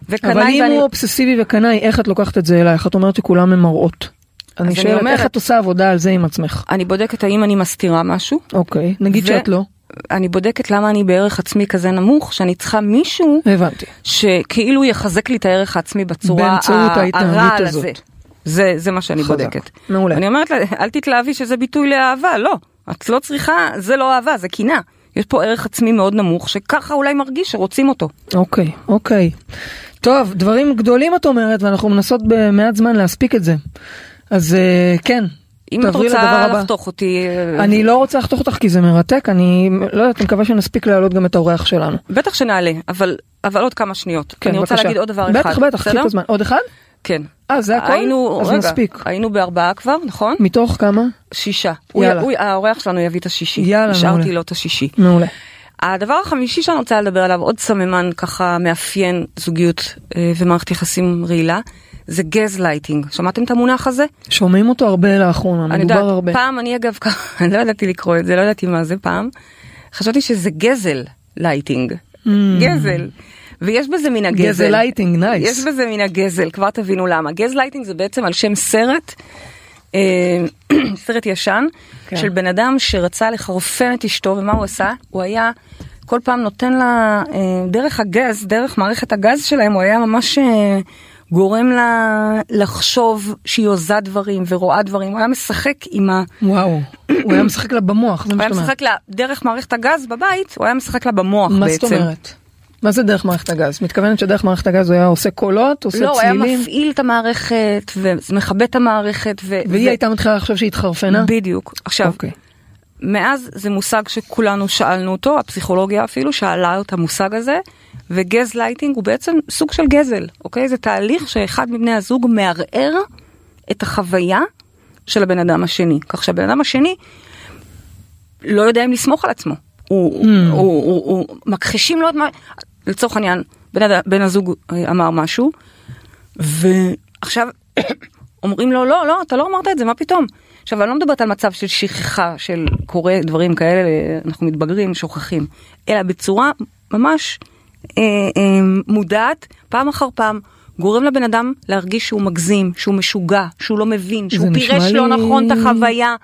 וקנאי אבל אם ואני... הוא אובססיבי וקנאי, איך את לוקחת את זה אלייך? את אומרת שכולם הם מראות. אני שואלת, אומרת- איך את עושה עבודה על זה עם עצמך? אני בודקת האם אני מסתירה משהו. אוקיי, נגיד ו- שאת לא. אני בודקת למה אני בערך עצמי כזה נמוך, שאני צריכה מישהו הבנתי. שכאילו יחזק לי את הערך העצמי בצורה באמצעות ה- ההתנהגות הרעל הזאת. זה, זה מה שאני חזק. בודקת. מעולה. אני אומרת לה, אל תתלהבי שזה ביטוי לאהבה, לא. את לא צריכה, זה לא אהבה, זה קנאה. יש פה ערך עצמי מאוד נמוך, שככה אולי מרגיש שרוצים אותו. אוקיי, אוקיי. טוב, דברים גדולים את אומרת, ואנחנו מנסות במעט זמן להספיק את זה. אז אה, כן, אם את רוצה. לחתוך אותי, אה, אני לא רוצה לחתוך אותך כי זה מרתק, אני לא יודעת, אני מקווה שנספיק להעלות גם את האורח שלנו. בטח שנעלה, אבל, אבל עוד כמה שניות. כן, אני רוצה בבקשה. להגיד עוד דבר אחד. בטח, בטח, קחי? את הזמן. עוד אחד? כן. אה, זה הכל? היינו, אז רגע, נספיק. היינו בארבעה כבר, נכון? מתוך כמה? שישה. הוא- יאללה. הוא- האורח שלנו יביא את השישי. יאללה, השארתי מעולה. לו את השישי. מעולה. הדבר החמישי שאני רוצה לדבר עליו, עוד סממן ככה מאפיין זוגיות אה, ומערכת יחסים רעילה, זה גז לייטינג. שמעתם את המונח הזה? שומעים אותו הרבה לאחרונה, אני מדובר יודעת, הרבה. פעם אני אגב ככה, לא ידעתי לקרוא את זה, לא ידעתי מה זה פעם. חשבתי שזה גזל lighting. גזל. ויש בזה מן הגזל. גזל lighting, nice. יש בזה מן הגזל, כבר תבינו למה. גז לייטינג זה בעצם על שם סרט, אה, סרט ישן, כן. של בן אדם שרצה לחרפן את אשתו, ומה הוא עשה? הוא היה כל פעם נותן לה, אה, דרך הגז, דרך מערכת הגז שלהם, הוא היה ממש אה, גורם לה לחשוב שהיא עוזה דברים ורואה דברים, הוא היה משחק עם ה... וואו, הוא היה משחק לה במוח, זה הוא מה היה שאת אומרת. משחק לה, דרך מערכת הגז בבית, הוא היה משחק לה במוח מה בעצם. זאת אומרת? מה זה דרך מערכת הגז? מתכוונת שדרך מערכת הגז הוא היה עושה קולות, עושה לא, הוא היה צלילים, מפעיל את המערכת ומכבה את המערכת. ו- והיא ו- הייתה מתחילה לחשוב שהיא התחרפנה? בדיוק. עכשיו, אוקיי. מאז זה מושג שכולנו שאלנו אותו, הפסיכולוגיה אפילו שאלה את המושג הזה, וגז לייטינג הוא בעצם סוג של גזל, אוקיי? זה תהליך שאחד מבני הזוג מערער את החוויה של הבן אדם השני, כך שהבן אדם השני לא יודע אם לסמוך על עצמו. הוא, Mm. הוא, הוא, הוא, הוא מכחישים לו את מה, לצורך העניין, בן, בן הזוג אה, אמר משהו, ועכשיו אומרים לו, לא, לא, אתה לא אמרת את זה, מה פתאום? עכשיו, אני לא מדברת על מצב של שכחה, של קורה דברים כאלה, אנחנו מתבגרים, שוכחים, אלא בצורה ממש אה, אה, מודעת, פעם אחר פעם, גורם לבן אדם להרגיש שהוא מגזים, שהוא משוגע, שהוא לא מבין, שהוא פירש לא לי- נכון את החוויה.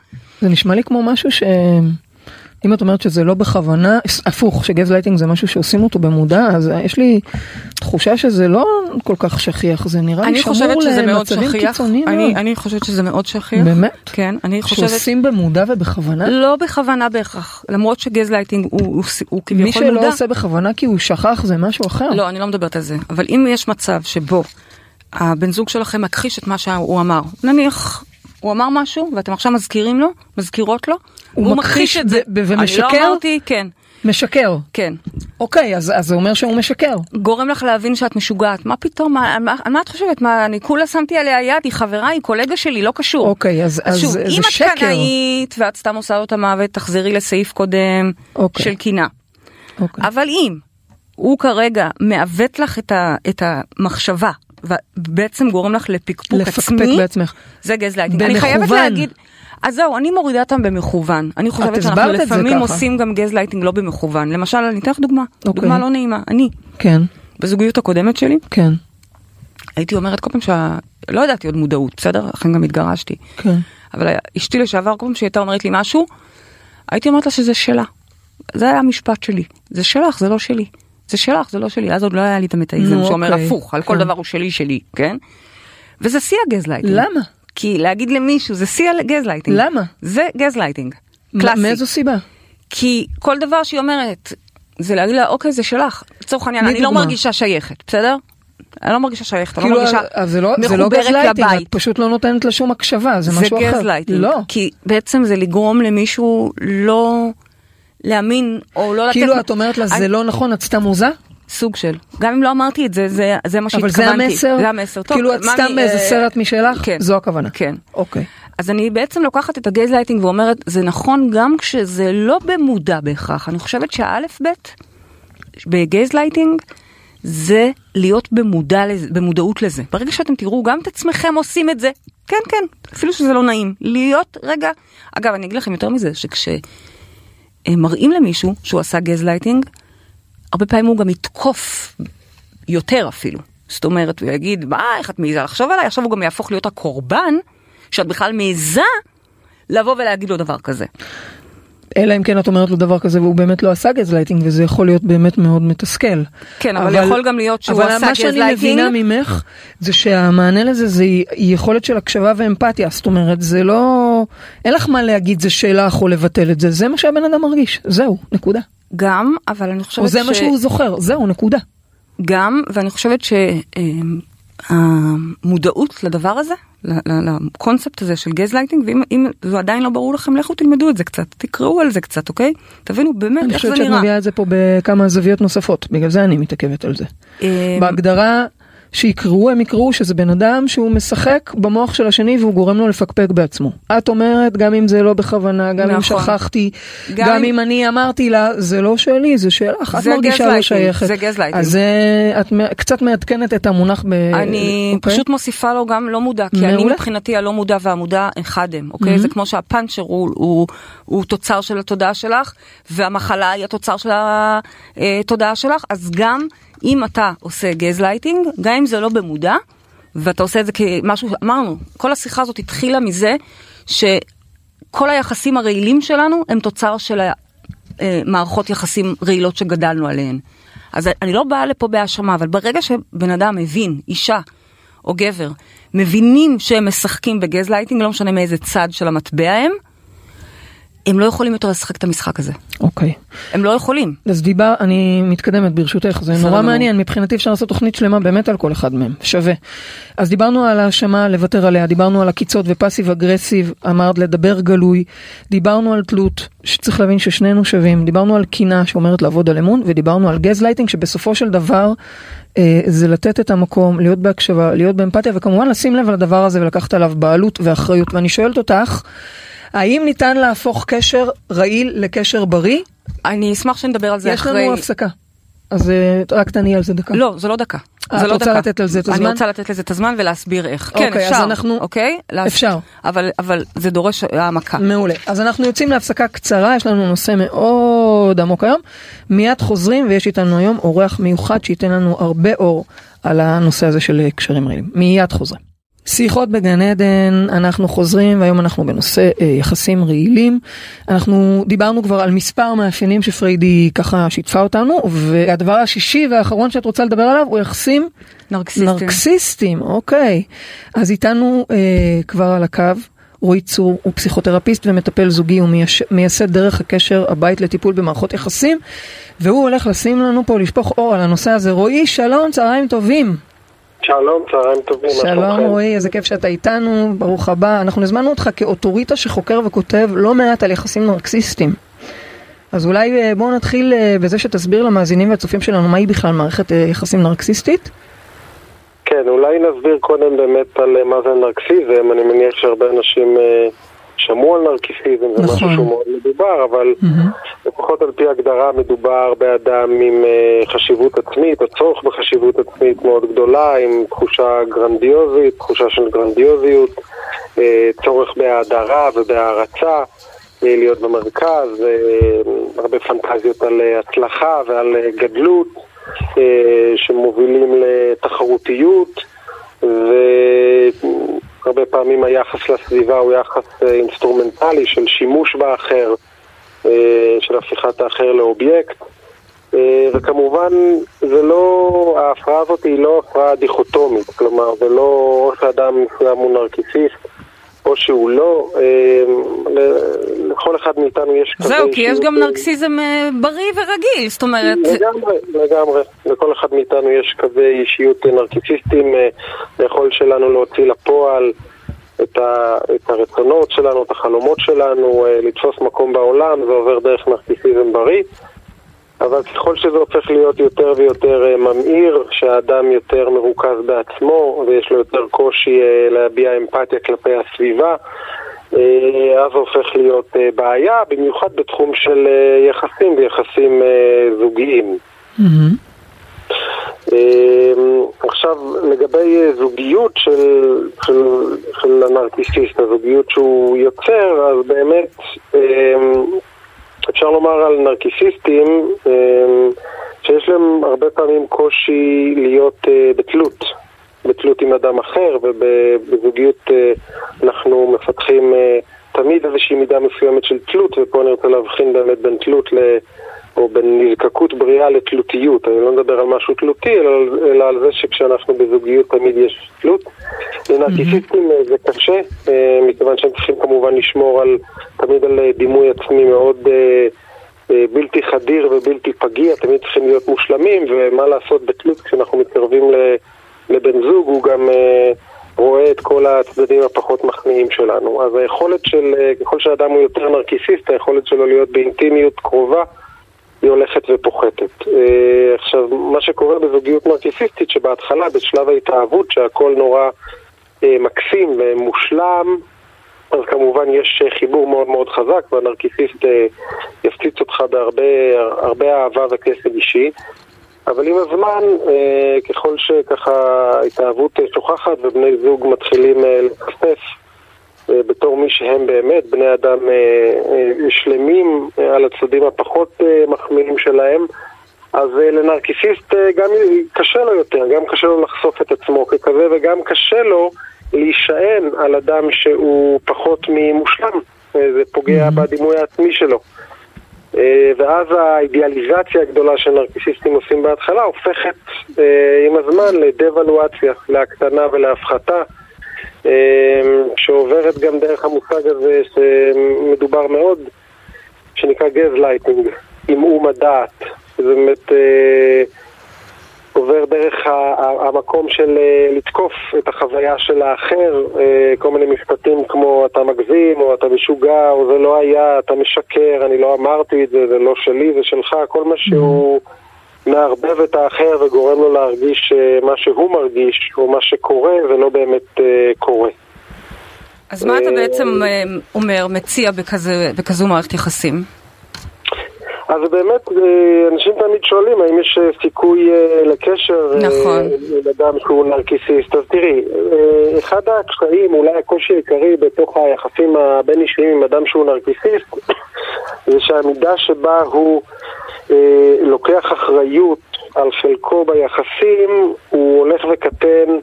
זה נשמע לי כמו משהו ש... אם את אומרת שזה לא בכוונה, הפוך, שגז לייטינג זה משהו שעושים אותו במודע, אז יש לי תחושה שזה לא כל כך שכיח, זה נראה לי שמור למצבים קיצוניים אני, מאוד. אני חושבת שזה מאוד שכיח, באמת? כן, אני חושבת, שעושים במודע ובכוונה? לא בכוונה בהכרח, למרות שגז לייטינג הוא, הוא, הוא מי כביכול מודע. שלא עושה בכוונה כי הוא שכח זה משהו אחר. לא, אני לא מדברת על זה. אבל אם יש מצב שבו הבן זוג שלכם מכחיש את מה שהוא אמר, נניח הוא אמר משהו ואתם עכשיו מזכירים לו, מזכירות לו, הוא והוא מכחיש את זה. ומשקר? אני לא אמרתי, כן, משקר. כן. אוקיי, אז אז זה אומר שהוא משקר. גורם לך להבין שאת משוגעת. מה פתאום, מה, מה, מה את חושבת? מה, אני כולה שמתי עליה יד, היא חברה, היא קולגה שלי, לא קשור. אוקיי, אז אז שוב, זה אם את שקר. קנאית ואת סתם עושה לו את המוות, תחזרי לסעיף קודם אוקיי. של קינה. אוקיי. אבל אם הוא כרגע מעוות לך את, ה, את המחשבה ובעצם גורם לך לפקפוק לפקפק עצמי, בעצמך. זה גז לייטינג. אני במכוון. חייבת להגיד, אז זהו, אני מורידה אותם במכוון. אני חושבת שאנחנו לפעמים. עושים גם גז לייטינג לא במכוון. למשל, אני אתן לך דוגמה, אוקיי. דוגמה לא נעימה. אני, כן, בזוגיות הקודמת שלי, כן, הייתי אומרת כל פעם שה... לא ידעתי עוד מודעות, בסדר? לכן גם התגרשתי. כן. אבל אשתי לשעבר, כל פעם שהיא הייתה אומרת לי משהו, הייתי אומרת לה שזה שלה. זה היה המשפט שלי. זה שלך, זה לא שלי. זה שלך, זה לא שלי. אז עוד לא היה לי את המטאיזם שאומר אוקיי. הפוך, על כל כן. דבר הוא שלי, שלי, כן? וזה שיא הגזלייטינג. למה? כי להגיד למישהו זה שיא הגזלייטינג. למה? זה גזלייטינג. קלאסי. מאיזו סיבה? כי כל דבר שהיא אומרת, זה להגיד לה, אוקיי, זה שלך. לצורך העניין, אני לא. מרגישה שייכת, בסדר? אני לא מרגישה שייכת, אני כאילו, לא מרגישה אז זה לא, זה לא מחוברת גזלייטינג, את לבית. פשוט לא נותנת לה שום הקשבה, זה זה משהו אחר. גזלייטינג. לא. כי בעצם זה לגרום למישהו לא להאמין, או לא לתת... כאילו את אומרת לה, זה לא נכון, את סתם הוזה? סוג של. גם אם לא אמרתי את זה, זה, זה מה אבל שהתכוונתי. זה המסר? זה המסר. טוב, כאילו את סתם אני, באיזה אה, סרט משלך? כן. זו הכוונה. כן. אוקיי. אז אני בעצם לוקחת את הגייזלייטינג ואומרת, זה נכון גם כשזה לא במודע בהכרח. אני חושבת שהאלף בית בגייזלייטינג זה להיות במודע, במודעות לזה. ברגע שאתם תראו גם את עצמכם עושים את זה, כן, כן, אפילו שזה לא נעים. להיות רגע, אגב, אני אגיד לכם יותר מזה, שכשמראים למישהו שהוא עשה גייזלייטינג, הרבה פעמים הוא גם יתקוף יותר אפילו. זאת אומרת, הוא יגיד, מה, איך את מעיזה לחשוב עליי? עכשיו הוא גם יהפוך להיות הקורבן, שאת בכלל מעיזה לבוא ולהגיד לו דבר כזה. אלא אם כן את אומרת לו דבר כזה והוא באמת לא עשה גזלייטינג וזה יכול להיות באמת מאוד מתסכל. כן, אבל יכול גם להיות שהוא אבל עשה מה שאני גזלייטינג. מבינה ממך זה שהמענה לזה זה יכולת של הקשבה ואמפתיה, זאת אומרת זה לא, אין לך מה להגיד זה שלך או לבטל את זה, זה מה שהבן אדם מרגיש, זהו, נקודה. גם, אבל אני חושבת או זה מה שהוא זוכר, זהו, נקודה. גם, ואני חושבת שהמודעות לדבר הזה, ל- ל- לקונספט הזה של גזלייטינג, ואם אם זה עדיין לא ברור לכם, לכו תלמדו את זה קצת, תקראו על זה קצת, אוקיי? תבינו באמת אני איך זה חושבת שאת נראה. מביאה את זה פה בכמה זוויות נוספות, בגלל זה אני מתעכבת על זה. אמ, בהגדרה שיקראו הם יקראו שזה בן אדם שהוא משחק במוח של השני והוא גורם לו לפקפק בעצמו. את אומרת גם אם זה לא בכוונה, גם אם נכון. שכחתי, גם גם אם- אם אני אמרתי לה זה לא שלי זה שלך, את מרגישה לא שייכת. זה גזלייטינג. אז אה, את קצת מעדכנת את המונח ב... אני אוקיי? פשוט מוסיפה לו גם לא מודע, כי אני מעולה. מבחינתי הלא מודע והמודע אחד הם, אוקיי? זה כמו שהפאנצ'ר הוא- הוא- הוא תוצר של התודעה שלך, והמחלה היא התוצר של התודעה שלך, אז גם אם אתה עושה גזלייטינג, גם אם זה לא במודע, ואתה עושה את זה כמשהו, אמרנו, כל השיחה הזאת התחילה מזה שכל היחסים הרעילים שלנו הם תוצר של אה, מערכות יחסים רעילות שגדלנו עליהן. אז אני לא באה לפה בהאשמה, אבל ברגע שבן אדם מבין, אישה או גבר, מבינים שהם משחקים בגז לייטינג, לא משנה מאיזה צד של המטבע הם, הם לא יכולים יותר לשחק את המשחק הזה. אוקיי. הם לא יכולים. אז דיבר, אני מתקדמת ברשותך, זה נורא גמור. מעניין, מבחינתי אפשר לעשות תוכנית שלמה באמת על כל אחד מהם, שווה. אז דיברנו על האשמה, לוותר עליה, דיברנו על עקיצות ו passive aggressive, אמרת לדבר גלוי, דיברנו על תלות, שצריך להבין ששנינו שווים, דיברנו על קנאה שאומרת לעבוד על אמון, ודיברנו על גז לייטינג שבסופו של דבר אה, זה לתת את המקום, להיות בהקשבה, להיות באמפתיה, וכמובן לשים לב על הדבר הזה ולקחת עליו בעלות ואחריות. ואני שואלת אותך, האם ניתן להפוך קשר רעיל לקשר בריא? אני אשמח שנדבר על זה יש אחרי... לנו הפסקה. אז אה, רק תעני על זה דקה. לא, זה לא דקה. אה, את לא רוצה דקה. לתת על זה את הזמן? אני רוצה לתת לזה את הזמן ולהסביר איך. כן, אוקיי, אז אפשר. אנחנו- אוקיי? להס- אפשר. אבל, אבל זה דורש העמקה. מעולה. אז אנחנו יוצאים להפסקה קצרה, יש לנו נושא מאוד עמוק היום. מיד חוזרים ויש איתנו היום אורח מיוחד שייתן לנו הרבה אור על הנושא הזה של קשרים רעילים. מיד חוזרים. שיחות בגן עדן, אנחנו חוזרים והיום אנחנו בנושא אה, יחסים רעילים. אנחנו דיברנו כבר על מספר מאפיינים שפריידי ככה שיתפה אותנו, והדבר השישי והאחרון שאת רוצה לדבר עליו הוא יחסים נרקסיסטים. נרקסיסטים, אוקיי. אז איתנו אה, כבר על הקו רועי צור הוא פסיכותרפיסט ומטפל זוגי ומייסד דרך הקשר הבית לטיפול במערכות יחסים והוא הולך לשים לנו פה לשפוך אור על הנושא הזה. רועי, שלום, צהריים טובים. שלום, צהריים טובים. שלום? רועי, איזה כיף שאתה איתנו, ברוך הבא. אנחנו הזמנו אותך כאוטוריטה שחוקר וכותב לא מעט על יחסים נרקסיסטים. אז אולי אה, בואו נתחיל אה, בזה שתסביר למאזינים והצופים שלנו מהי בכלל מערכת אה, יחסים נרקסיסטית. כן, אולי נסביר קודם באמת על מה זה נרקסיזם. אני מניח שהרבה אנשים שמעו על נרקיסיזם, זה נכון. משהו שהוא מאוד מדובר, אבל מהמם. לפחות על פי הגדרה מדובר באדם עם אה, חשיבות עצמית, או צורך בחשיבות עצמית מאוד גדולה, עם תחושה גרנדיוזית, תחושה של גרנדיוזיות, אה, צורך בהאדרה ובהערצה. אה, להיות במרכז, הרבה פנטזיות על הצלחה ועל גדלות שמובילים לתחרותיות והרבה פעמים היחס לסביבה הוא יחס אה, אינסטרומנטלי של שימוש באחר, אה, של הפיכת האחר לאובייקט. אה, וכמובן זה לא, ההפרעה הזאת היא לא הפרעה דיכוטומית, כלומר זה לא או שאדם מסוים הוא נרקיסיסט או שהוא לא, אה, לכל אחד מאיתנו יש כזה זהו, כי יש גם אה, נרקסיזם אה, בריא ורגיל, זאת אומרת... לגמרי, לגמרי. לכל אחד מאיתנו יש קווי אישיות נרקיסיסטים, אה, היכולת שלנו להוציא לפועל את, ה, את הרצונות שלנו, את החלומות שלנו, לתפוס מקום בעולם, זה עובר דרך נרקיסיזם בריא. אבל ככל שזה הופך להיות יותר ויותר אה, ממאיר, שהאדם יותר מרוכז בעצמו ויש לו יותר קושי אה, להביע אמפתיה כלפי הסביבה, אה, אז הופך להיות בעיה, במיוחד בתחום של יחסים ויחסים זוגיים. אה, עכשיו, לגבי זוגיות של, של, של הנרקיסיסט, הזוגיות שהוא יוצר, אז באמת אפשר לומר על נרקיסיסטים אה, שיש להם הרבה פעמים קושי להיות אה, בתלות, בתלות עם אדם אחר, ובזוגיות אה, אנחנו מפתחים אה, תמיד איזושהי מידה מסוימת של תלות, ופה אני רוצה להבחין באמת בין תלות. או בין נזקקות בריאה לתלותיות. אני לא מדבר על משהו תלותי, אלא, אלא על זה שכשאנחנו בזוגיות תמיד יש תלות. לנרקיסיסטים אה, זה קשה, אה, מכיוון שהם צריכים כמובן לשמור על, תמיד על אה, דימוי עצמי מאוד בלתי חדיר ובלתי פגיע, תמיד צריכים להיות מושלמים, ומה לעשות בתלות כשאנחנו מתקרבים לבן זוג, הוא גם... אה, רואה את כל הצדדים הפחות מחמיאים שלנו. אז היכולת של, ככל שאדם הוא יותר נרקיסיסט, היכולת שלו להיות באינטימיות קרובה היא הולכת ופוחתת. אה, עכשיו, מה שקורה בזוגיות נרקיסיסטית, שבהתחלה, בשלב ההתאהבות, שהכל נורא אה, מקסים ומושלם, אז כמובן יש אה, חיבור מאוד מאוד חזק, והנרקיסיסט אה, יפציץ אותך בהרבה הרבה אהבה וקסם אישי. אבל עם הזמן, אה, ככל שככה ההתאהבות אה, שוכחת ובני זוג מתחילים אה, אה, בתור מי שהם באמת, בני אדם אה, אה, שלמים אה, על הצדדים הפחות אה, מחמיאים שלהם, אז אה, לנרקיסיסט אה, גם קשה לו יותר, גם קשה לו לחשוף את עצמו ככזה וגם קשה לו להישען על אדם שהוא פחות ממושלם, אה, זה פוגע בדימוי העצמי שלו. אה, ואז האידיאליזציה הגדולה שנרקיסיסטים עושים בהתחלה הופכת אה, עם הזמן לדוולואציה, להקטנה ולהפחתה, שעוברת גם דרך המושג הזה שמדובר מאוד, שנקרא גז לייטינג, עמעום הדעת. זה באמת... עובר דרך המקום של אה, לתקוף את החוויה של האחר, אה, כל מיני משפטים כמו אתה מגזים, או אתה משוגע, או זה לא היה, אתה משקר, אני לא אמרתי את זה, זה לא שלי, זה שלך, כל מה שהוא מערבב את האחר וגורם לו להרגיש אה, מה שהוא מרגיש, או מה שקורה, ולא באמת קורה. אז מה אתה בעצם אומר, מציע בכזה, בכזו מערכת יחסים? אז באמת, אה, אנשים תמיד שואלים האם יש אה, סיכוי אה, לקשר נכון. לאדם שהוא נרקיסיסט. אז תראי, אחד הקשיים, אולי הקושי העיקרי בתוך היחסים הבין-אישיים עם אדם שהוא נרקיסיסט, זה שהמידה שבה הוא לוקח אחריות על חלקו ביחסים, הוא הולך וקטן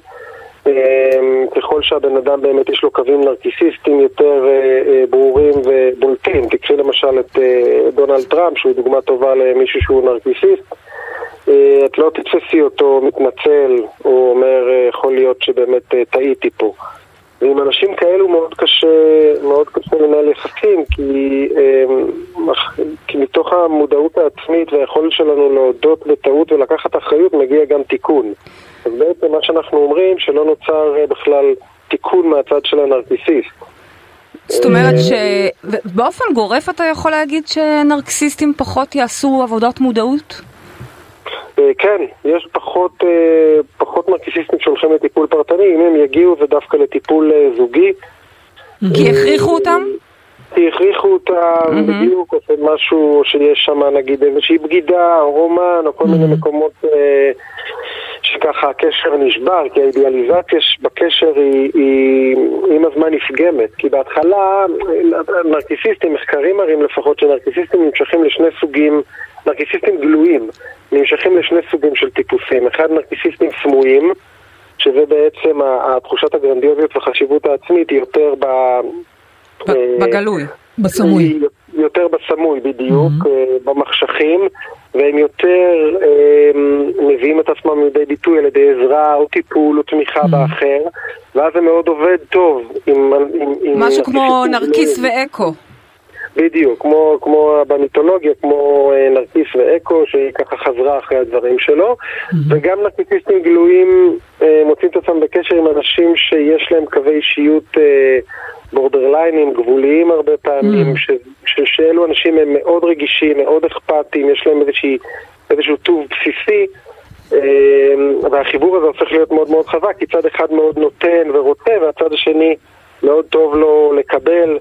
ככל שהבן אדם באמת יש לו קווים נרקיסיסטיים יותר אה, אה, ברורים ובולטים. תקחי למשל את אה, דונלד טראמפ, שהוא דוגמה טובה למישהו שהוא נרקיסיסט. את לא תתפסי אותו מתנצל, או אומר, יכול להיות שבאמת טעיתי פה. ועם אנשים כאלו מאוד קשה, מאוד קשה לנהל יחסים, כי, כי מתוך המודעות העצמית והיכולת שלנו להודות בטעות ולקחת אחריות מגיע גם תיקון. אז בעצם מה שאנחנו אומרים, שלא נוצר אה, בכלל תיקון מהצד של הנרקיסיסט. זאת אומרת שבאופן גורף אתה יכול להגיד שנרקסיסטים פחות יעשו עבודת מודעות? אה, כן, יש פחות, אה, פחות נרקסיסטים שהולכים לטיפול פרטני, אם הם יגיעו זה דווקא לטיפול זוגי. כי הכריחו אותם? כי הכריחו אותם בדיוק, או משהו שיש שם נגיד איזושהי בגידה, רומן, או כל מיני מקומות שככה הקשר נשבר, כי האידיאליזציה בקשר היא, היא עם הזמן נפגמת. כי בהתחלה, נרקיסיסטים, מחקרים מראים לפחות שנרקיסיסטים נמשכים לשני סוגים, נרקיסיסטים גלויים, נמשכים לשני סוגים של טיפוסים. אחד נרקיסיסטים סמויים, שזה בעצם התחושת הגרנדיוזיות והחשיבות העצמית היא יותר ב... בגלוי. בסמוי. יותר בסמוי בדיוק, mm-hmm. במחשכים, והם יותר אה, מביאים את עצמם לידי ביטוי על ידי עזרה או טיפול או תמיכה mm-hmm. באחר, ואז זה מאוד עובד טוב עם... עם משהו עם כמו נרקיס ואקו. בדיוק, כמו, כמו במיתולוגיה, כמו אה, נרקיס ואקו, שהיא ככה חזרה אחרי הדברים שלו, mm-hmm. וגם נרקיסיסטים גלויים אה, מוצאים את עצמם בקשר עם אנשים שיש להם קווי אישיות אה, בורדרליינים, גבוליים הרבה פעמים, mm. ש, ש, שאלו אנשים הם מאוד רגישים, מאוד אכפתיים, יש להם איזושהי, איזשהו טוב בסיסי, והחיבור הזה הופך להיות מאוד מאוד חזק, כי צד אחד מאוד נותן ורוצה, והצד השני מאוד טוב לו לקבל,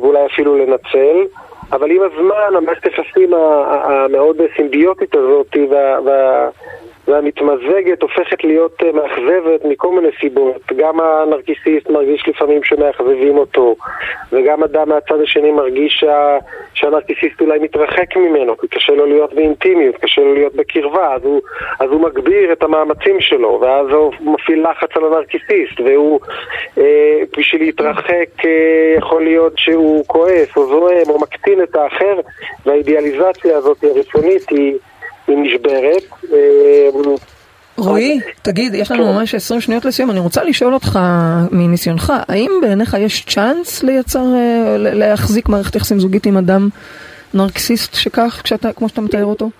ואולי אפילו לנצל. אבל עם הזמן, המערכת היחסים המאוד סימביוטית הזאת וה, וה, והמתמזגת הופכת להיות אה, מאכזבת מכל מיני סיבות. גם הנרקיסיסט מרגיש לפעמים שמאכזבים אותו, וגם אדם מהצד השני מרגיש שה... שהנרקיסיסט אולי מתרחק ממנו, כי קשה לו להיות באינטימיות, קשה לו להיות בקרבה, אז הוא, אז הוא מגביר את המאמצים שלו, ואז הוא מפעיל לחץ על הנרקיסיסט, והוא אה, בשביל להתרחק אה, יכול להיות שהוא כועס או זועם או מקטין את האחר, והאידיאליזציה הזאת הראשונית היא... היא נשברת. אה, רועי, תגיד, יש לנו כן. ממש 20 שניות לסיום, אני רוצה לשאול אותך מניסיונך, האם בעיניך יש צ'אנס לייצר, אה, להחזיק מערכת יחסים זוגית עם אדם נרקסיסט שכך, כשאתה, כמו שאתה מתאר אותו?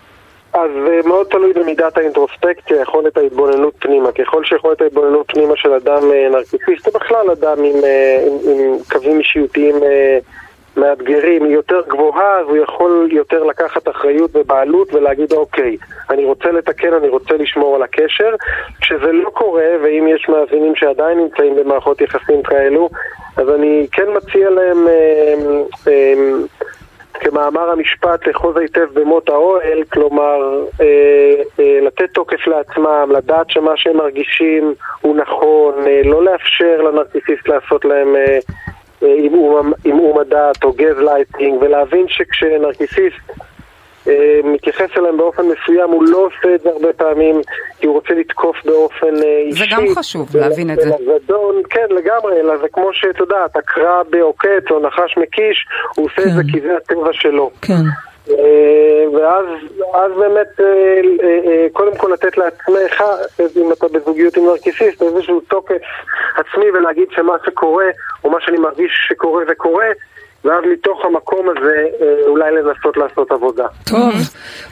אז זה מאוד תלוי במידת האינטרוספקציה, יכולת ההתבוננות פנימה. ככל שיכולת ההתבוננות פנימה של אדם אה, נרקסיסט, או בכלל אדם עם, עם, עם קווים אישיותיים מאתגרים היא יותר גבוהה, אז הוא יכול יותר לקחת אחריות ובעלות ולהגיד אוקיי, אני רוצה לתקן, אני רוצה לשמור על הקשר. כשזה לא קורה, ואם יש מאזינים שעדיין נמצאים במערכות יחסים כאלו, אז אני כן מציע להם אה, אה, כמאמר המשפט לאחוז היטב במות האוהל, כלומר אה, אה, לתת תוקף לעצמם, לדעת שמה שהם מרגישים הוא נכון, אה, לא לאפשר לנרקיסיסט לעשות להם אה, עמעום הדעת או גז לייטינג, ולהבין שכשנרקיסיסט אה, מתייחס אליהם באופן מסוים, הוא לא עושה את זה הרבה פעמים, כי הוא רוצה לתקוף באופן אה, אישי. זה גם חשוב להבין את זה. ולזדון, כן, לגמרי, אלא זה כמו שאת יודעת, עקרב בעוקץ או נחש מכיש, הוא עושה את זה כן. כי זה הטבע שלו. כן. אה, ואז אז באמת, אה, אה, קודם כל לתת לעצמך, אם אתה בזוגיות עם נרקיסיסט, איזשהו תוקף עצמי ולהגיד שמה שקורה, או מה שאני מרגיש שקורה זה קורה, ואז מתוך המקום הזה אה, אולי לנסות לעשות עבודה. טוב,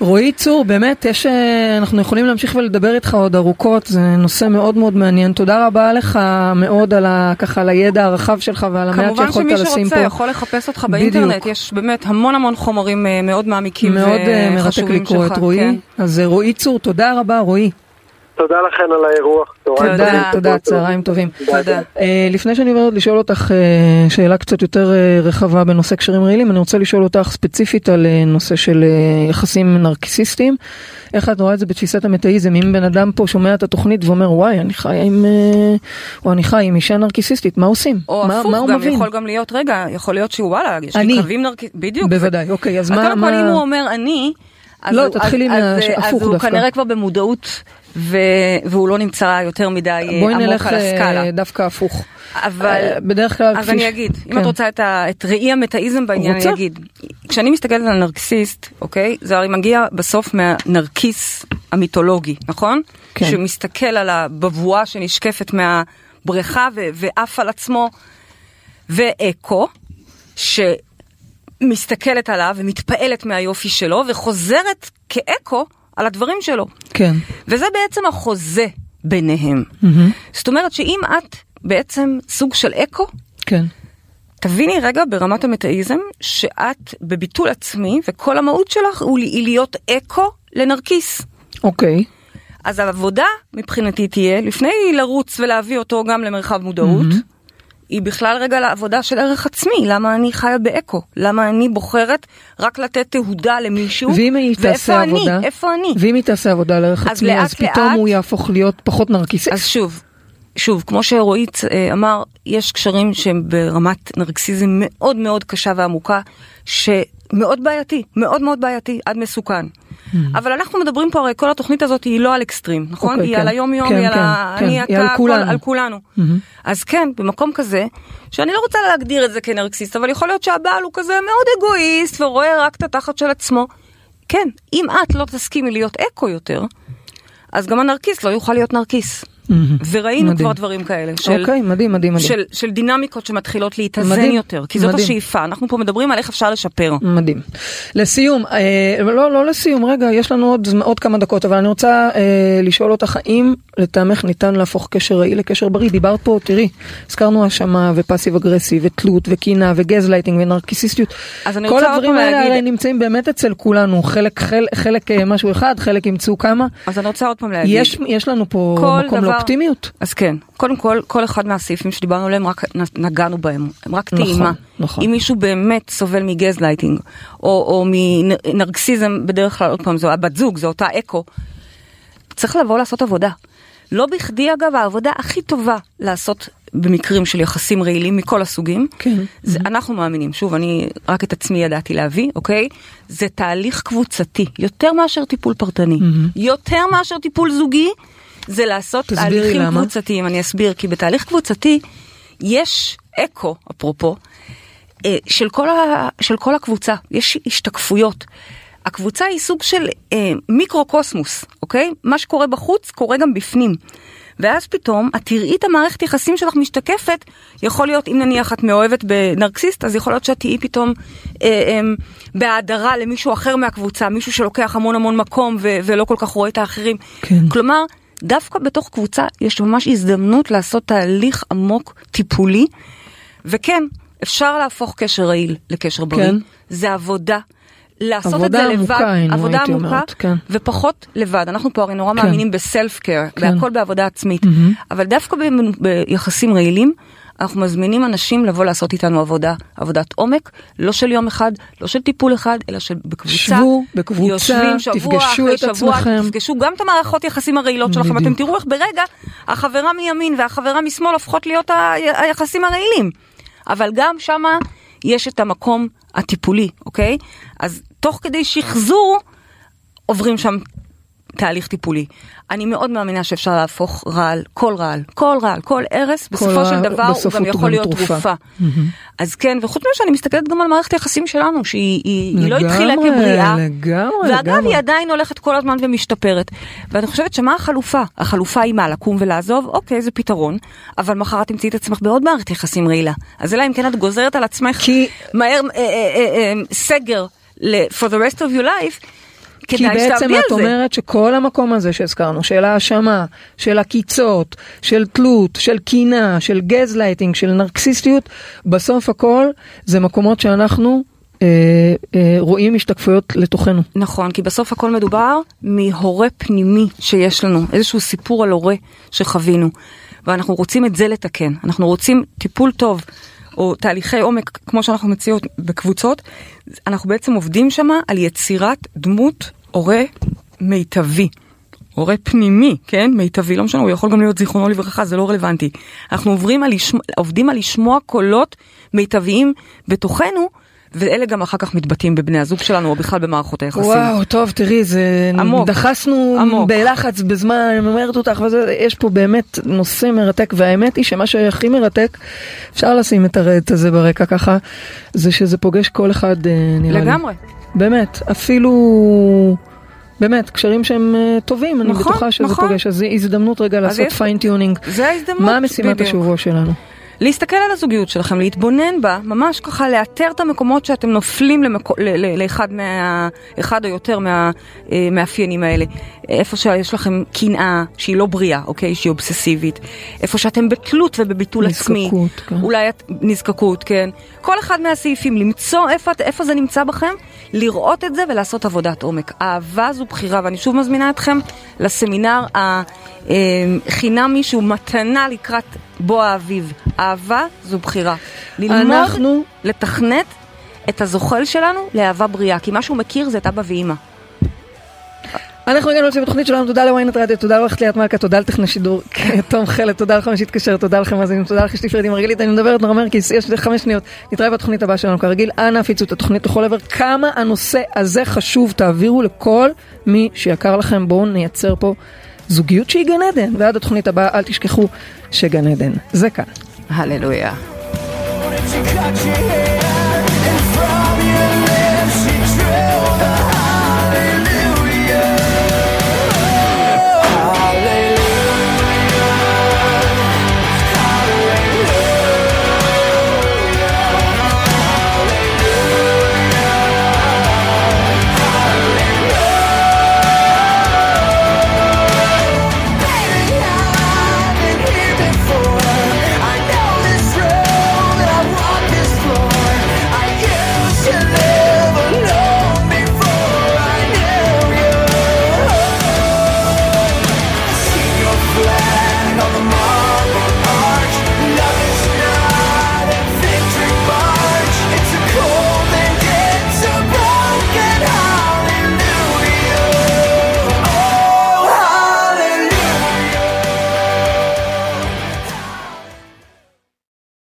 רועי צור, באמת, יש, אה, אנחנו יכולים להמשיך ולדבר איתך עוד ארוכות, זה נושא מאוד מאוד מעניין. תודה רבה לך מאוד על, ה, ככה, על הידע הרחב שלך ועל המעט כמובן שיכולת שמי לשים שרוצה פה. יכול לחפש אותך בדיוק. באינטרנט, יש באמת המון המון חומרים אה, מאוד מעמיקים מאוד אה, מרתק וחשובים לקרוא שלך. את רועי. כן. אז רועי צור, תודה רבה רועי. תודה לכן על האירוח. צהריים תודה, טובים. תודה, צהריים טובים. תודה. אה, לפני שאני עוברת לשאול אותך אה, שאלה קצת יותר אה, רחבה בנושא קשרים רעילים, אני רוצה לשאול אותך ספציפית על נושא של יחסים נרקיסיסטיים. איך את רואה את זה בתפיסת המטאיזם? אם בן אדם פה שומע את התוכנית ואומר, וואי, אני חי עם... או אני חי עם אישה נרקיסיסטית, מה עושים? או הפוך, גם? יכול גם להיות, רגע, יכול להיות שהוא וואלה, יש אני. לי קווים נרקיס... בדיוק. בוודאי, אוקיי, אז מה... קודם כל, אם הוא אומר אני, אז לא, הוא- תתחילי מההפוך אז הוא דווקא. כנראה כבר במודעות, ו- והוא לא נמצא יותר מדי בואי עמוק נלך על אה, הסקאלה. דווקא הפוך. אבל... אה, בדרך כלל... אז כפי אני ש- אגיד, אם כן. את רוצה את, ה, את ראי המטאיזם בעניין, רוצה. אני אגיד. כשאני מסתכלת על נרקסיסט, אוקיי? זה הרי מגיע בסוף מהנרקיס המיתולוגי, נכון? כן. שמסתכל על הבבואה שנשקפת מהבריכה ו- ועף על עצמו, ואקו, שמסתכלת עליו ומתפעלת מהיופי שלו, וחוזרת כאקו על הדברים שלו. כן. וזה בעצם החוזה ביניהם. מהמם. זאת אומרת שאם את בעצם סוג של אקו, כן. תביני רגע ברמת המטאיזם שאת בביטול עצמי וכל המהות שלך הוא היא להיות אקו לנרקיס. אוקיי. אז העבודה מבחינתי תהיה, לפני לרוץ ולהביא אותו גם למרחב מודעות, היא בכלל רגע לעבודה של ערך עצמי, למה אני חיה באקו? למה אני בוחרת רק לתת תהודה למישהו? ואם היא תעשה ואיפה עבודה, אני? איפה אני? ואם היא תעשה עבודה על ערך אז עצמי, אז לאט פתאום לאט- הוא יהפוך להיות פחות נרקיסיסט. אז שוב, שוב, כמו שרועית אה, אמר, יש קשרים שהם ברמת נרקסיזם מאוד מאוד קשה ועמוקה, שמאוד בעייתי, מאוד מאוד בעייתי, עד מסוכן. אבל אנחנו מדברים פה, הרי כל התוכנית הזאת היא לא על אקסטרים, נכון? אוקיי, היא כן. על היום יום, כן, היא על כן. כן. אני, היא על אתה, כולנו. הכל, על כולנו. מהמם. אז כן, במקום כזה, שאני לא רוצה להגדיר את זה כנרקסיסט, אבל יכול להיות שהבעל הוא כזה מאוד אגואיסט ורואה רק את התחת של עצמו. כן, אם את לא תסכימי להיות אקו יותר, אז גם הנרקיס לא יוכל להיות נרקיס. מהמם. וראינו מדהים. כבר דברים כאלה, של, אוקיי, מדהים, מדהים, מדהים. של, של דינמיקות שמתחילות להתאזן מדהים, יותר, כי זאת מדהים. השאיפה, אנחנו פה מדברים על איך אפשר לשפר. מדהים. לסיום, אה, לא, לא לסיום, רגע, יש לנו עוד, עוד כמה דקות, אבל אני רוצה אה, לשאול אותך, האם לטעמך ניתן להפוך קשר רעיל לקשר בריא? דיברת פה, תראי, הזכרנו האשמה ו passive aggressive ותלות וקינה וגזלייטינג ונרקיסיסטיות. כל הדברים האלה להגיד- נמצאים באמת אצל כולנו, חלק, חלק, חלק אה, משהו אחד, חלק ימצאו כמה. אז אני רוצה עוד פעם להגיד. יש, יש לנו פה מקום דבר- לאופטימיות. אז כן, קודם כל, כל אחד מהסעיפים שדיברנו עליהם, רק נגענו בהם, הם רק נכון, טעימה. נכון. אם מישהו באמת סובל מגזלייטינג, או, או מנרקסיזם, בדרך כלל, עוד פעם, זו הבת זוג, זו אותה אקו, צריך לבוא לעשות עבודה. לא בכדי, אגב, העבודה הכי טובה לעשות במקרים של יחסים רעילים מכל הסוגים, כן. זה, אנחנו מאמינים, שוב, אני רק את עצמי ידעתי להביא, אוקיי? זה תהליך קבוצתי, יותר מאשר טיפול פרטני, יותר מאשר טיפול זוגי, זה לעשות תהליכים למה. קבוצתיים, אני אסביר, כי בתהליך קבוצתי יש אקו, אפרופו, אה, של כל, ה, של כל הקבוצה, יש השתקפויות. הקבוצה היא סוג של אה, מיקרו-קוסמוס, אוקיי? מה שקורה בחוץ קורה גם בפנים. ואז פתאום את תראי את המערכת יחסים שלך משתקפת, יכול להיות, אם נניח את מאוהבת בנרקסיסט, אז יכול להיות שאת תהיי פתאום אה, אה, בהאדרה למישהו אחר מהקבוצה, מישהו שלוקח המון המון מקום ו- ולא כל כך רואה את האחרים. כן. כלומר, דווקא בתוך קבוצה יש ממש הזדמנות לעשות תהליך עמוק טיפולי, וכן, אפשר להפוך קשר רעיל לקשר בריא. כן. זה עבודה. לעשות את זה עמוקה, לבד, היינו, עבודה עמוקה, אומרת, כן. ופחות לבד. אנחנו פה הרי נורא כן. מאמינים בסלף קר, כן. והכל בעבודה עצמית. מהמם. אבל דווקא ב- ביחסים רעילים, אנחנו מזמינים אנשים לבוא לעשות איתנו עבודה, עבודת עומק, לא של יום אחד, לא של טיפול אחד, אלא של בקבוצה. שבו בקבוצה, שבוע תפגשו את שבוע, עצמכם. תפגשו גם את המערכות יחסים הרעילות שלכם. אתם תראו איך ברגע החברה מימין והחברה משמאל הופכות להיות ה- היחסים הרעילים. אבל גם שמה יש את המקום הטיפולי, אוקיי? אז תוך כדי שחזור עוברים שם תהליך טיפולי. אני מאוד מאמינה שאפשר להפוך רעל, כל רעל, כל רעל, כל הרס, בסופו של דבר הוא גם יכול להיות תרופה. אז כן, וחוץ מזה שאני מסתכלת גם על מערכת היחסים שלנו, שהיא לא התחילה כבריאה. לגמרי, ואגב, היא עדיין הולכת כל הזמן ומשתפרת. ואני חושבת שמה החלופה? החלופה היא מה, לקום ולעזוב? אוקיי, זה פתרון, אבל מחר את תמצאי את עצמך בעוד מערכת יחסים רעילה. אז אלא אם כן את גוזרת על עצמך כי... מהר אה, אה, אה, סגר for the rest of your life. כי בעצם את אומרת שכל המקום הזה שהזכרנו, של האשמה, של עקיצות, של תלות, של קנאה, של גז לייטינג, של נרקסיסטיות, בסוף הכל זה מקומות שאנחנו אה, אה, רואים השתקפויות לתוכנו. נכון, כי בסוף הכל מדובר מהורה פנימי שיש לנו, איזשהו סיפור על הורה שחווינו, ואנחנו רוצים את זה לתקן, אנחנו רוצים טיפול טוב. או תהליכי עומק, כמו שאנחנו מציעות בקבוצות, אנחנו בעצם עובדים שם על יצירת דמות הורה מיטבי. הורה פנימי, כן? מיטבי, לא משנה, הוא יכול גם להיות זיכרונו לברכה, זה לא רלוונטי. אנחנו עוברים על לשמוע, עובדים על לשמוע קולות מוטבעים בתוכנו, ואלה גם אחר כך מתבטאים בבני הזוג שלנו, או בכלל במערכות היחסים. וואו, טוב, תראי, זה... עמוק. דחסנו עמוק. בלחץ בזמן, אני אומרת אותך, וזה, יש פה באמת נושא מרתק, והאמת היא שמה שהכי מרתק, אפשר לשים את הרדת הזה ברקע ככה, זה שזה פוגש כל אחד, אה, נראה לי. לגמרי. באמת, אפילו... באמת, קשרים שהם אה, טובים, אני נכון, בטוחה שזה נכון. פוגש, אז זו הזדמנות רגע לעשות יש- fine tuning. זה ההזדמנות, מה משימת בדיוק. השבוע שלנו? להסתכל על הזוגיות שלכם, להתבונן בה, ממש ככה לאתר את המקומות שאתם נופלים למקו, ל, ל, לאחד מה, אחד או יותר מהמאפיינים האלה. איפה שיש לכם קנאה שהיא לא בריאה, אוקיי? שהיא אובססיבית. איפה שאתם בתלות ובביטול עצמי. נזקקות, כן. אולי את, נזקקות, כן. כל אחד מהסעיפים, למצוא איפה, איפה זה נמצא בכם, לראות את זה ולעשות עבודת עומק. אהבה זו בחירה, ואני שוב מזמינה אתכם לסמינר החינמי שהוא מתנה לקראת בוא האביב. אהבה זו בחירה. ללמוד, אנחנו- לתכנת את הזוחל שלנו לאהבה בריאה, כי מה שהוא מכיר זה את אבא ואימא. אנחנו הגענו לסיום התוכנית שלנו, תודה לוויינט רדיו, תודה לעורכת ליאת מלכה, תודה לטכנאי שידור, תום חלד, תודה לכם שהתקשר, תודה לכם מאזינים, תודה לך שתפרד עם מרגלית, אני מדברת נורא מרקיס, יש לי חמש שניות, נתראה בתוכנית הבאה שלנו כרגיל, אנא הפיצו את התוכנית לכל עבר, כמה הנושא הזה חשוב, תעבירו לכל מי שיקר לכם, בואו נייצר פה זוגיות שהיא גן עדן, ועד התוכנית הבאה אל תשכחו שגן עדן, זה כאן. הללויה.